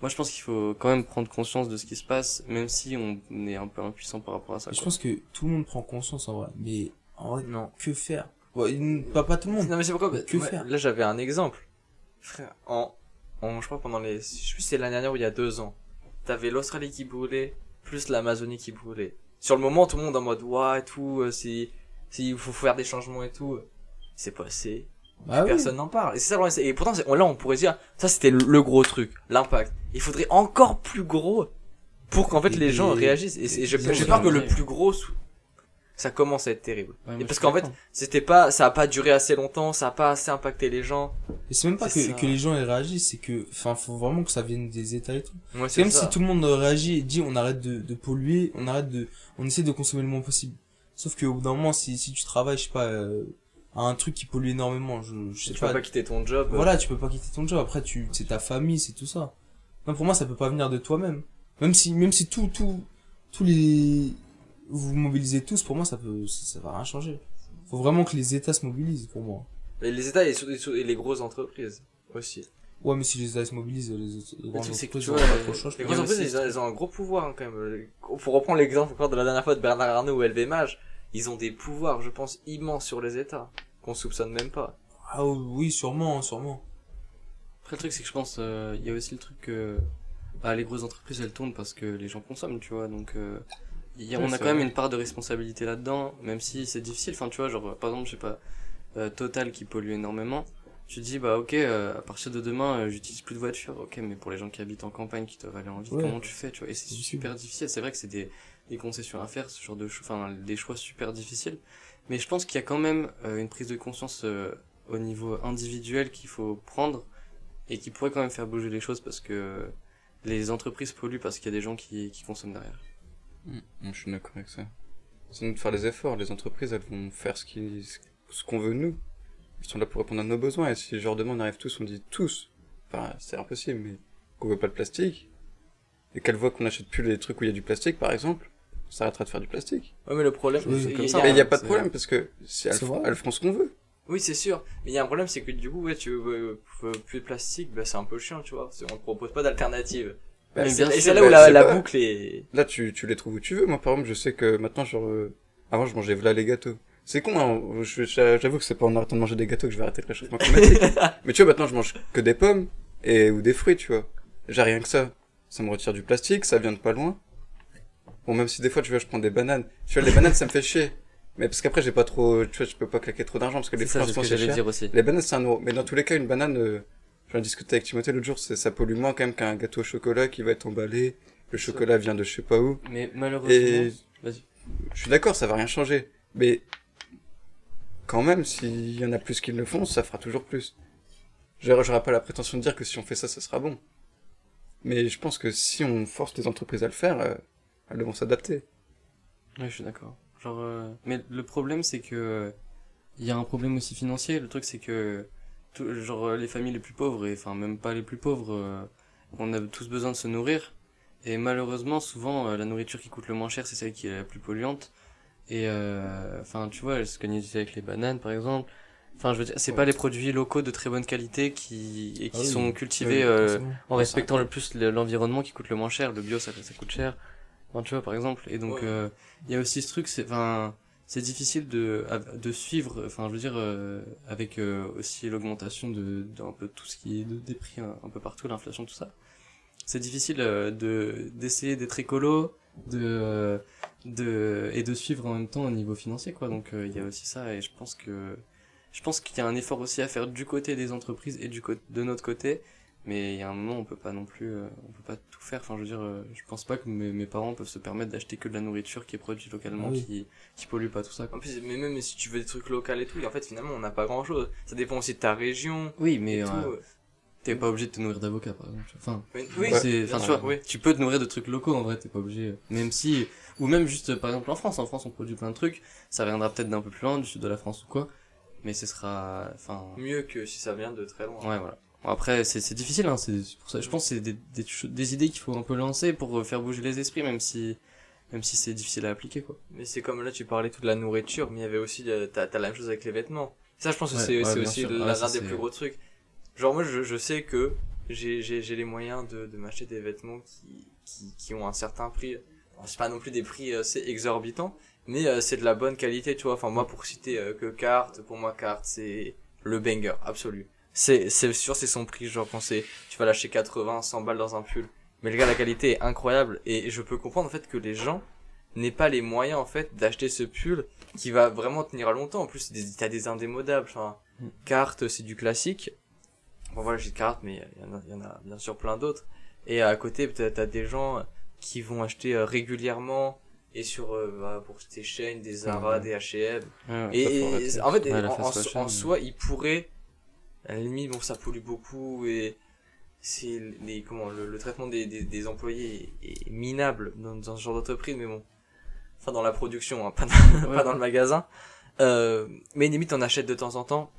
Moi, je pense qu'il faut quand même prendre conscience de ce qui se passe, même si on est un peu impuissant par rapport à ça. Je quoi. pense que tout le monde prend conscience en vrai. Mais en vrai, Non. que faire? Ouais, pas, pas tout le monde. Non mais c'est pourquoi Que moi, faire? Là j'avais un exemple. Frère, en, en je crois pendant les, je sais plus si c'est l'année dernière ou il y a deux ans, t'avais l'Australie qui brûlait plus l'Amazonie qui brûlait. Sur le moment tout le monde en mode ouais et tout, euh, c'est, c'est il faut faire des changements et tout. C'est passé. Bah oui. Personne n'en parle. Et c'est ça Et pourtant là on pourrait dire ça c'était le, gros truc, l'impact. Il faudrait encore plus gros pour qu'en fait Et- les gens réagissent. Et, j'ai peur que le plus gros ça commence à être terrible. Ouais, Et parce qu'en fait, c'était pas, ça a pas duré assez longtemps, ça a pas assez impacté les gens. Et c'est même pas que, que les gens réagissent, c'est que, enfin, faut vraiment que ça vienne des États et tout. C'est comme si tout le monde réagit et dit on arrête de, de polluer, on arrête de, on essaie de consommer le moins possible. Sauf qu'au bout d'un moment, si, si tu travailles, je sais pas, euh, à un truc qui pollue énormément, je, je sais Tu pas, peux pas quitter ton job. voilà, tu peux pas quitter ton job. Après, tu, c'est ta famille, c'est tout ça. Non, pour moi, ça peut pas venir de toi-même. Même si, même si tout, tout, tous les, vous vous mobilisez tous, pour moi, ça peut, ça, ça va rien changer. Faut vraiment que les États se mobilisent, pour moi. Et les États et, les grosses entreprises aussi. Ouais, mais si les États se mobilisent, les, grandes que tu ils vois, pas les- grosses entreprises, elles, elles ont un gros pouvoir hein, quand même. Pour reprendre l'exemple encore de la dernière fois de Bernard Arnault ou LVMH, ils ont des pouvoirs, je pense, immenses sur les États qu'on soupçonne même pas. Ah oui, sûrement, sûrement. Après, le truc, c'est que je pense, euh, il y a aussi le truc que bah, les grosses entreprises, elles tournent parce que les gens consomment, tu vois. Donc, euh, y a- Ouais, on a quand même une part de responsabilité là-dedans, même si c'est difficile. Enfin, tu vois, genre, par exemple, je sais pas, euh, Total qui pollue énormément. Tu te dis, bah, ok, euh, à partir de demain, euh, j'utilise plus de voiture. Ok, mais pour les gens qui habitent en campagne, qui doivent aller en ville, Ouais. comment tu fais, tu vois? Et c'est C'est super difficile. C'est vrai que c'est des, des concessions à faire, ce genre de choix, enfin, des choix super difficiles. Mais je pense qu'il y a quand même euh, une prise de conscience euh, au niveau individuel qu'il faut prendre et qui pourrait quand même faire bouger les choses parce que les entreprises polluent parce qu'il y a des gens qui, consomment derrière. Mm, Je suis d'accord avec ça. C'est nous de faire les efforts. Les entreprises, elles vont faire ce qui, ce qu'on veut nous. Elles sont là pour répondre à nos besoins. Et si leur demande, on arrive tous, on dit tous. Enfin, c'est impossible, mais qu'on veut pas de plastique. et qu'elle voit qu'on achète plus les trucs où il y a du plastique, par exemple, on s'arrêtera de faire du plastique. Ouais, mais le problème, c'est comme ça, Mais il y a pas de problème parce que si elles, C'est elles feront ce qu'on veut. Oui, c'est sûr. Mais il y a un problème, c'est que du coup, ouais, tu veux plus de plastique, bah, c'est un peu chiant, tu vois. parce qu'on te propose pas d'alternative. Bah, Mais Et c'est là bah, où la, c'est la pas- boucle est... Là, tu, tu les trouves où tu veux. Moi, par exemple, je sais que maintenant, genre, euh, avant, je mangeais v'là les gâteaux. C'est con, hein. J'avoue que c'est pas en arrêtant de manger des gâteaux que je vais arrêter le réchauffement climatique. Mais tu vois, maintenant, je mange que des pommes et, ou des fruits, tu vois. J'ai rien que ça. Ça me retire du plastique, ça vient de pas loin. Bon, même si des fois, tu vois, je prends des bananes. Tu vois, les bananes, ça me fait chier. Mais parce qu'après, j'ai pas trop, tu vois, je peux pas claquer trop d'argent parce que les fruits, c'est ce cher. dire aussi. Les bananes, c'est un euro. Mais dans tous les cas, une banane, euh, j'en ai discuté avec Timothée l'autre jour, c'est- ça pollue moins quand même qu'un gâteau au chocolat qui va être emballé. Le chocolat vient de je sais pas où. Mais malheureusement, Et vas-y. je suis d'accord, ça va rien changer. Mais quand même, s'il y en a plus qui le font, ça fera toujours plus. J'aurais j'aurais pas la prétention de dire que si on fait ça, ça sera bon. Mais je pense que si on force les entreprises à le faire, euh, elles vont s'adapter. Ouais, je suis d'accord. Genre, euh, mais le problème, c'est que il y a un problème aussi financier. Le truc, c'est que tout- genre euh, les familles les plus pauvres, et enfin même pas les plus pauvres, euh, on a tous besoin de se nourrir. Et malheureusement, souvent, euh, la nourriture qui coûte le moins cher, c'est celle qui est la plus polluante. Et euh, enfin, tu vois, ce qu'on disait avec les bananes, par exemple. Enfin, je veux dire, c'est pas les produits locaux de très bonne qualité qui et qui Ah oui. sont cultivés Ouais, euh, en respectant le plus le- l'environnement qui coûte le moins cher. Le bio, ça, ça coûte cher. Enfin, tu vois, par exemple. Et donc, Ouais. euh, il y a aussi ce truc, c'est, enfin, c'est difficile de, de suivre, enfin, je veux dire, euh, avec euh, aussi l'augmentation de, d'un peu tout ce qui est de, des prix un, un peu partout, l'inflation, tout ça. C'est difficile euh, de, d'essayer d'être écolo, de, euh, de, et de suivre en même temps au niveau financier, quoi. Donc, euh, il y a aussi ça, et je pense que, je pense qu'il y a un effort aussi à faire du côté des entreprises et du côté, de notre côté. Mais il y a un moment, on peut pas non plus, euh, on peut pas tout faire. Enfin, je veux dire, euh, je pense pas que mes, mes parents peuvent se permettre d'acheter que de la nourriture qui est produite localement, Ah oui. qui, qui pollue pas tout ça. Quoi. En plus, mais même si tu veux des trucs locaux et tout, en fait, finalement, on n'a pas grand chose. Ça dépend aussi de ta région. Oui, mais euh, t'es pas obligé de te nourrir d'avocats, par exemple. Enfin, Oui, Ouais. c'est, enfin, tu vois, oui. tu peux te nourrir de trucs locaux en vrai, t'es pas obligé. Même si, ou même juste, par exemple, en France. En France, on produit plein de trucs. Ça viendra peut-être d'un peu plus loin, du sud de la France ou quoi. Mais ce sera, enfin, Mieux que si ça vient de très loin. Ouais, voilà. Bon, après, c'est difficile, hein. C'est pour ça. Je pense que c'est des, des, cho- des idées qu'il faut un peu lancer pour euh, faire bouger les esprits, même si, même si c'est difficile à appliquer, quoi. Mais c'est comme là, tu parlais tout de la nourriture, mais il y avait aussi, euh, t'as t'as la même chose avec les vêtements. Ça, je pense que Ouais, c'est ouais, aussi sûr. l'un des plus gros trucs. Genre, moi, je, je sais que j'ai les moyens de, de m'acheter des vêtements qui, qui, qui ont un certain prix. C'est pas non plus des prix euh, c'est exorbitants, mais euh, c'est de la bonne qualité, tu vois. Enfin, moi, pour citer euh, que Carte, pour moi, Carte, c'est le banger absolu. C'est sûr, c'est son prix. Genre, quand c'est, tu vas lâcher 80, 100 balles dans un pull. Mais le gars, la qualité est incroyable et je peux comprendre en fait que les gens n'aient pas les moyens en fait d'acheter ce pull qui va vraiment tenir longtemps. En plus, t'as des indémodables. Enfin, Mm. carte, c'est du classique. Bon voilà, j'ai carte, mais il y, en a- il y en a bien sûr plein d'autres. Et à côté, peut-être t'as des gens qui vont acheter euh, régulièrement et sur euh, bah, pour des chaînes, des Zara, Ouais. des H&M. Ouais, Et, en fait, en, soi, ils pourraient, à la limite, bon, ça pollue beaucoup et c'est les comment le, le traitement des, des, des employés est, minable dans, dans ce genre d'entreprise, mais bon, enfin dans la production, hein, pas, dans, Ouais. pas dans le magasin. Euh, mais limite, on achète de temps en temps.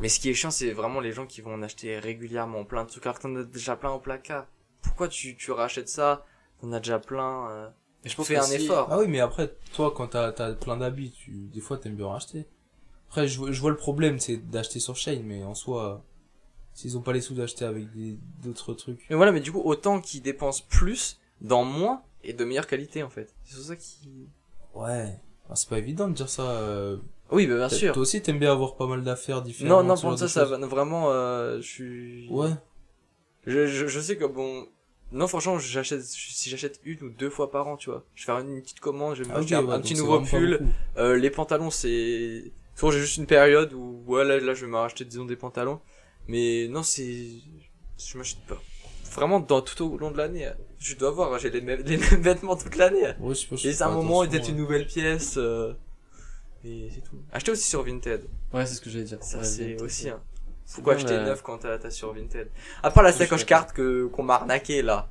Mais ce qui est chiant, c'est vraiment les gens qui vont en acheter régulièrement plein de trucs alors que t'en as déjà plein au placard. Pourquoi tu, tu rachètes ça? T'en as déjà plein. euh, Et je pense fais un effort. Ah oui, mais après, toi, quand t'as as plein d'habits, tu, des fois, t'aimes bien racheter. Après, je, vois- je vois le problème, c'est d'acheter sur Shane, mais en soi, s'ils ont pas les sous d'acheter avec d'autres trucs. Mais voilà, mais du coup, autant qu'ils dépensent plus dans moins et de meilleure qualité en fait. C'est sur ça qui. Ouais. C'est pas évident de dire ça. euh, Oui, bah bien sûr. Toi aussi, t'aimes bien avoir pas mal d'affaires différentes. Non, non, pour ça, ça va vraiment. Euh, je suis. Ouais. Je, je, je sais que bon. Non, franchement, j'achète, si j'achète une ou deux fois par an, tu vois. Je vais faire une petite commande, je vais Ah, un, ouais, un donc petit nouveau pull. Euh, les pantalons, c'est. Souvent, j'ai juste une période où, ouais, là, là, je vais m'acheter, disons, des pantalons. Mais non, c'est. Je m'achète pas. Vraiment, dans, tout au long de l'année. Je dois voir, j'ai les mêmes, les mêmes vêtements toute l'année. Ouais, pas, je Et c'est un moment, attention, peut-être une ouais. nouvelle pièce. euh, Et c'est tout. Acheter aussi sur Vinted. Ouais, c'est ce que j'allais dire. Ça, Ouais, c'est aussi. Hein. Pourquoi bien, acheter neuf quand t'as sur Vinted? À part la sacoche carte que qu'on m'a arnaqué là.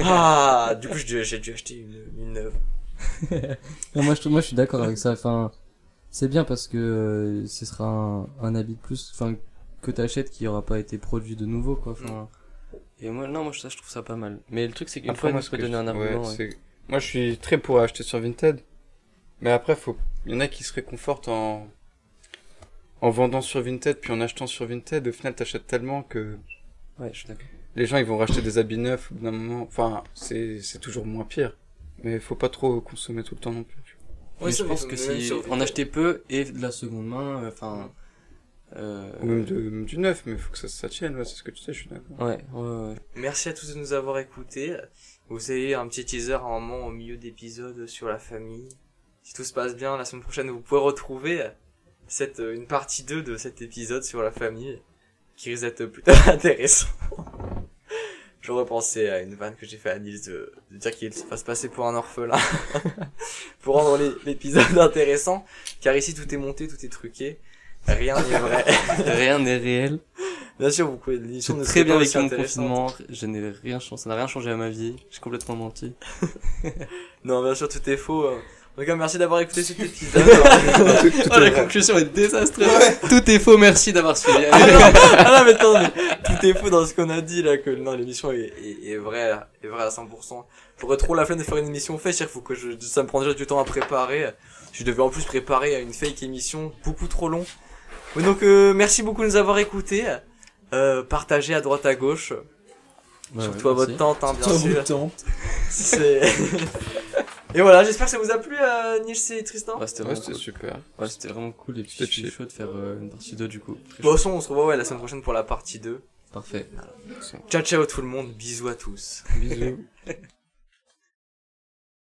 Ah, du coup j'ai dû, j'ai dû acheter une, une neuve. Moi, je, moi, je suis d'accord avec ça. Enfin, c'est bien parce que euh, ce sera un, un habit de plus, enfin, que t'achètes qui aura pas été produit de nouveau, quoi. Enfin, Et moi, non, moi, ça, je trouve ça pas mal. Mais le truc, c'est qu'une Après, fois, moi, tu ce peux que donner je- un argument. ouais, ouais. c'est- Moi, je suis très pour acheter sur Vinted. Mais après, faut... il y en a qui se réconfortent en... en vendant sur Vinted, puis en achetant sur Vinted. Au final, t'achètes tellement que Ouais, je suis d'accord. les gens, ils vont racheter des habits neufs au bout d'un moment. Enfin, c'est, c'est toujours moins pire. Mais faut pas trop consommer tout le temps non plus. Mais je pense que si on achetait peu et de la seconde main, euh, enfin, euh, Ou même, de, même du neuf, mais faut que ça, ça tienne, ouais, c'est ce que tu sais, je suis d'accord. ouais, ouais, ouais. Merci à tous de nous avoir écoutés. Vous avez un petit teaser à un moment au milieu d'épisode sur la famille. Si tout se passe bien, la semaine prochaine, vous pouvez retrouver cette, une partie 2 de cet épisode sur la famille qui risque d'être plutôt intéressant. Je repensais à une vanne que j'ai fait à Nils de, de dire qu'il se passer pour un orphelin pour rendre l'épisode intéressant car ici tout est monté, tout est truqué. Rien n'est vrai. Rien n'est réel. Bien sûr, vous pouvez, l'émission ne très bien vécu mon confinement. Je n'ai rien changé, ça n'a rien changé à ma vie. J'ai complètement menti. Non, bien sûr, tout est faux. hein. En tout cas, merci d'avoir écouté cet épisode. Tout- tout Oh, la vrai. conclusion est désastreuse. Tout est faux, merci d'avoir suivi. ah, non, ah non, mais attends, mais tout est faux dans ce qu'on a dit là, que non, l'émission est, est, est vraie, est vraie à 100%. J'aurais trop la flemme de faire une émission fake, il faut que je, ça me prend déjà du temps à préparer. Je devais en plus préparer à une fake émission beaucoup trop long. Mais donc, euh, merci beaucoup de nous avoir écoutés. Euh, partagez à droite à gauche, surtout ouais, à votre tante, hein, bien sûr. C'est... Et voilà, j'espère que ça vous a plu, euh, Nils et Tristan. Ouais, c'était Ouais, vraiment c'était cool. super. Ouais, c'était vraiment cool. Et puis, je C'était suis chaud de faire euh, une partie 2 du coup. Très Bon, on se revoit ouais, la semaine prochaine pour la partie 2. Parfait. Ciao ciao tout le monde, bisous à tous. Bisous.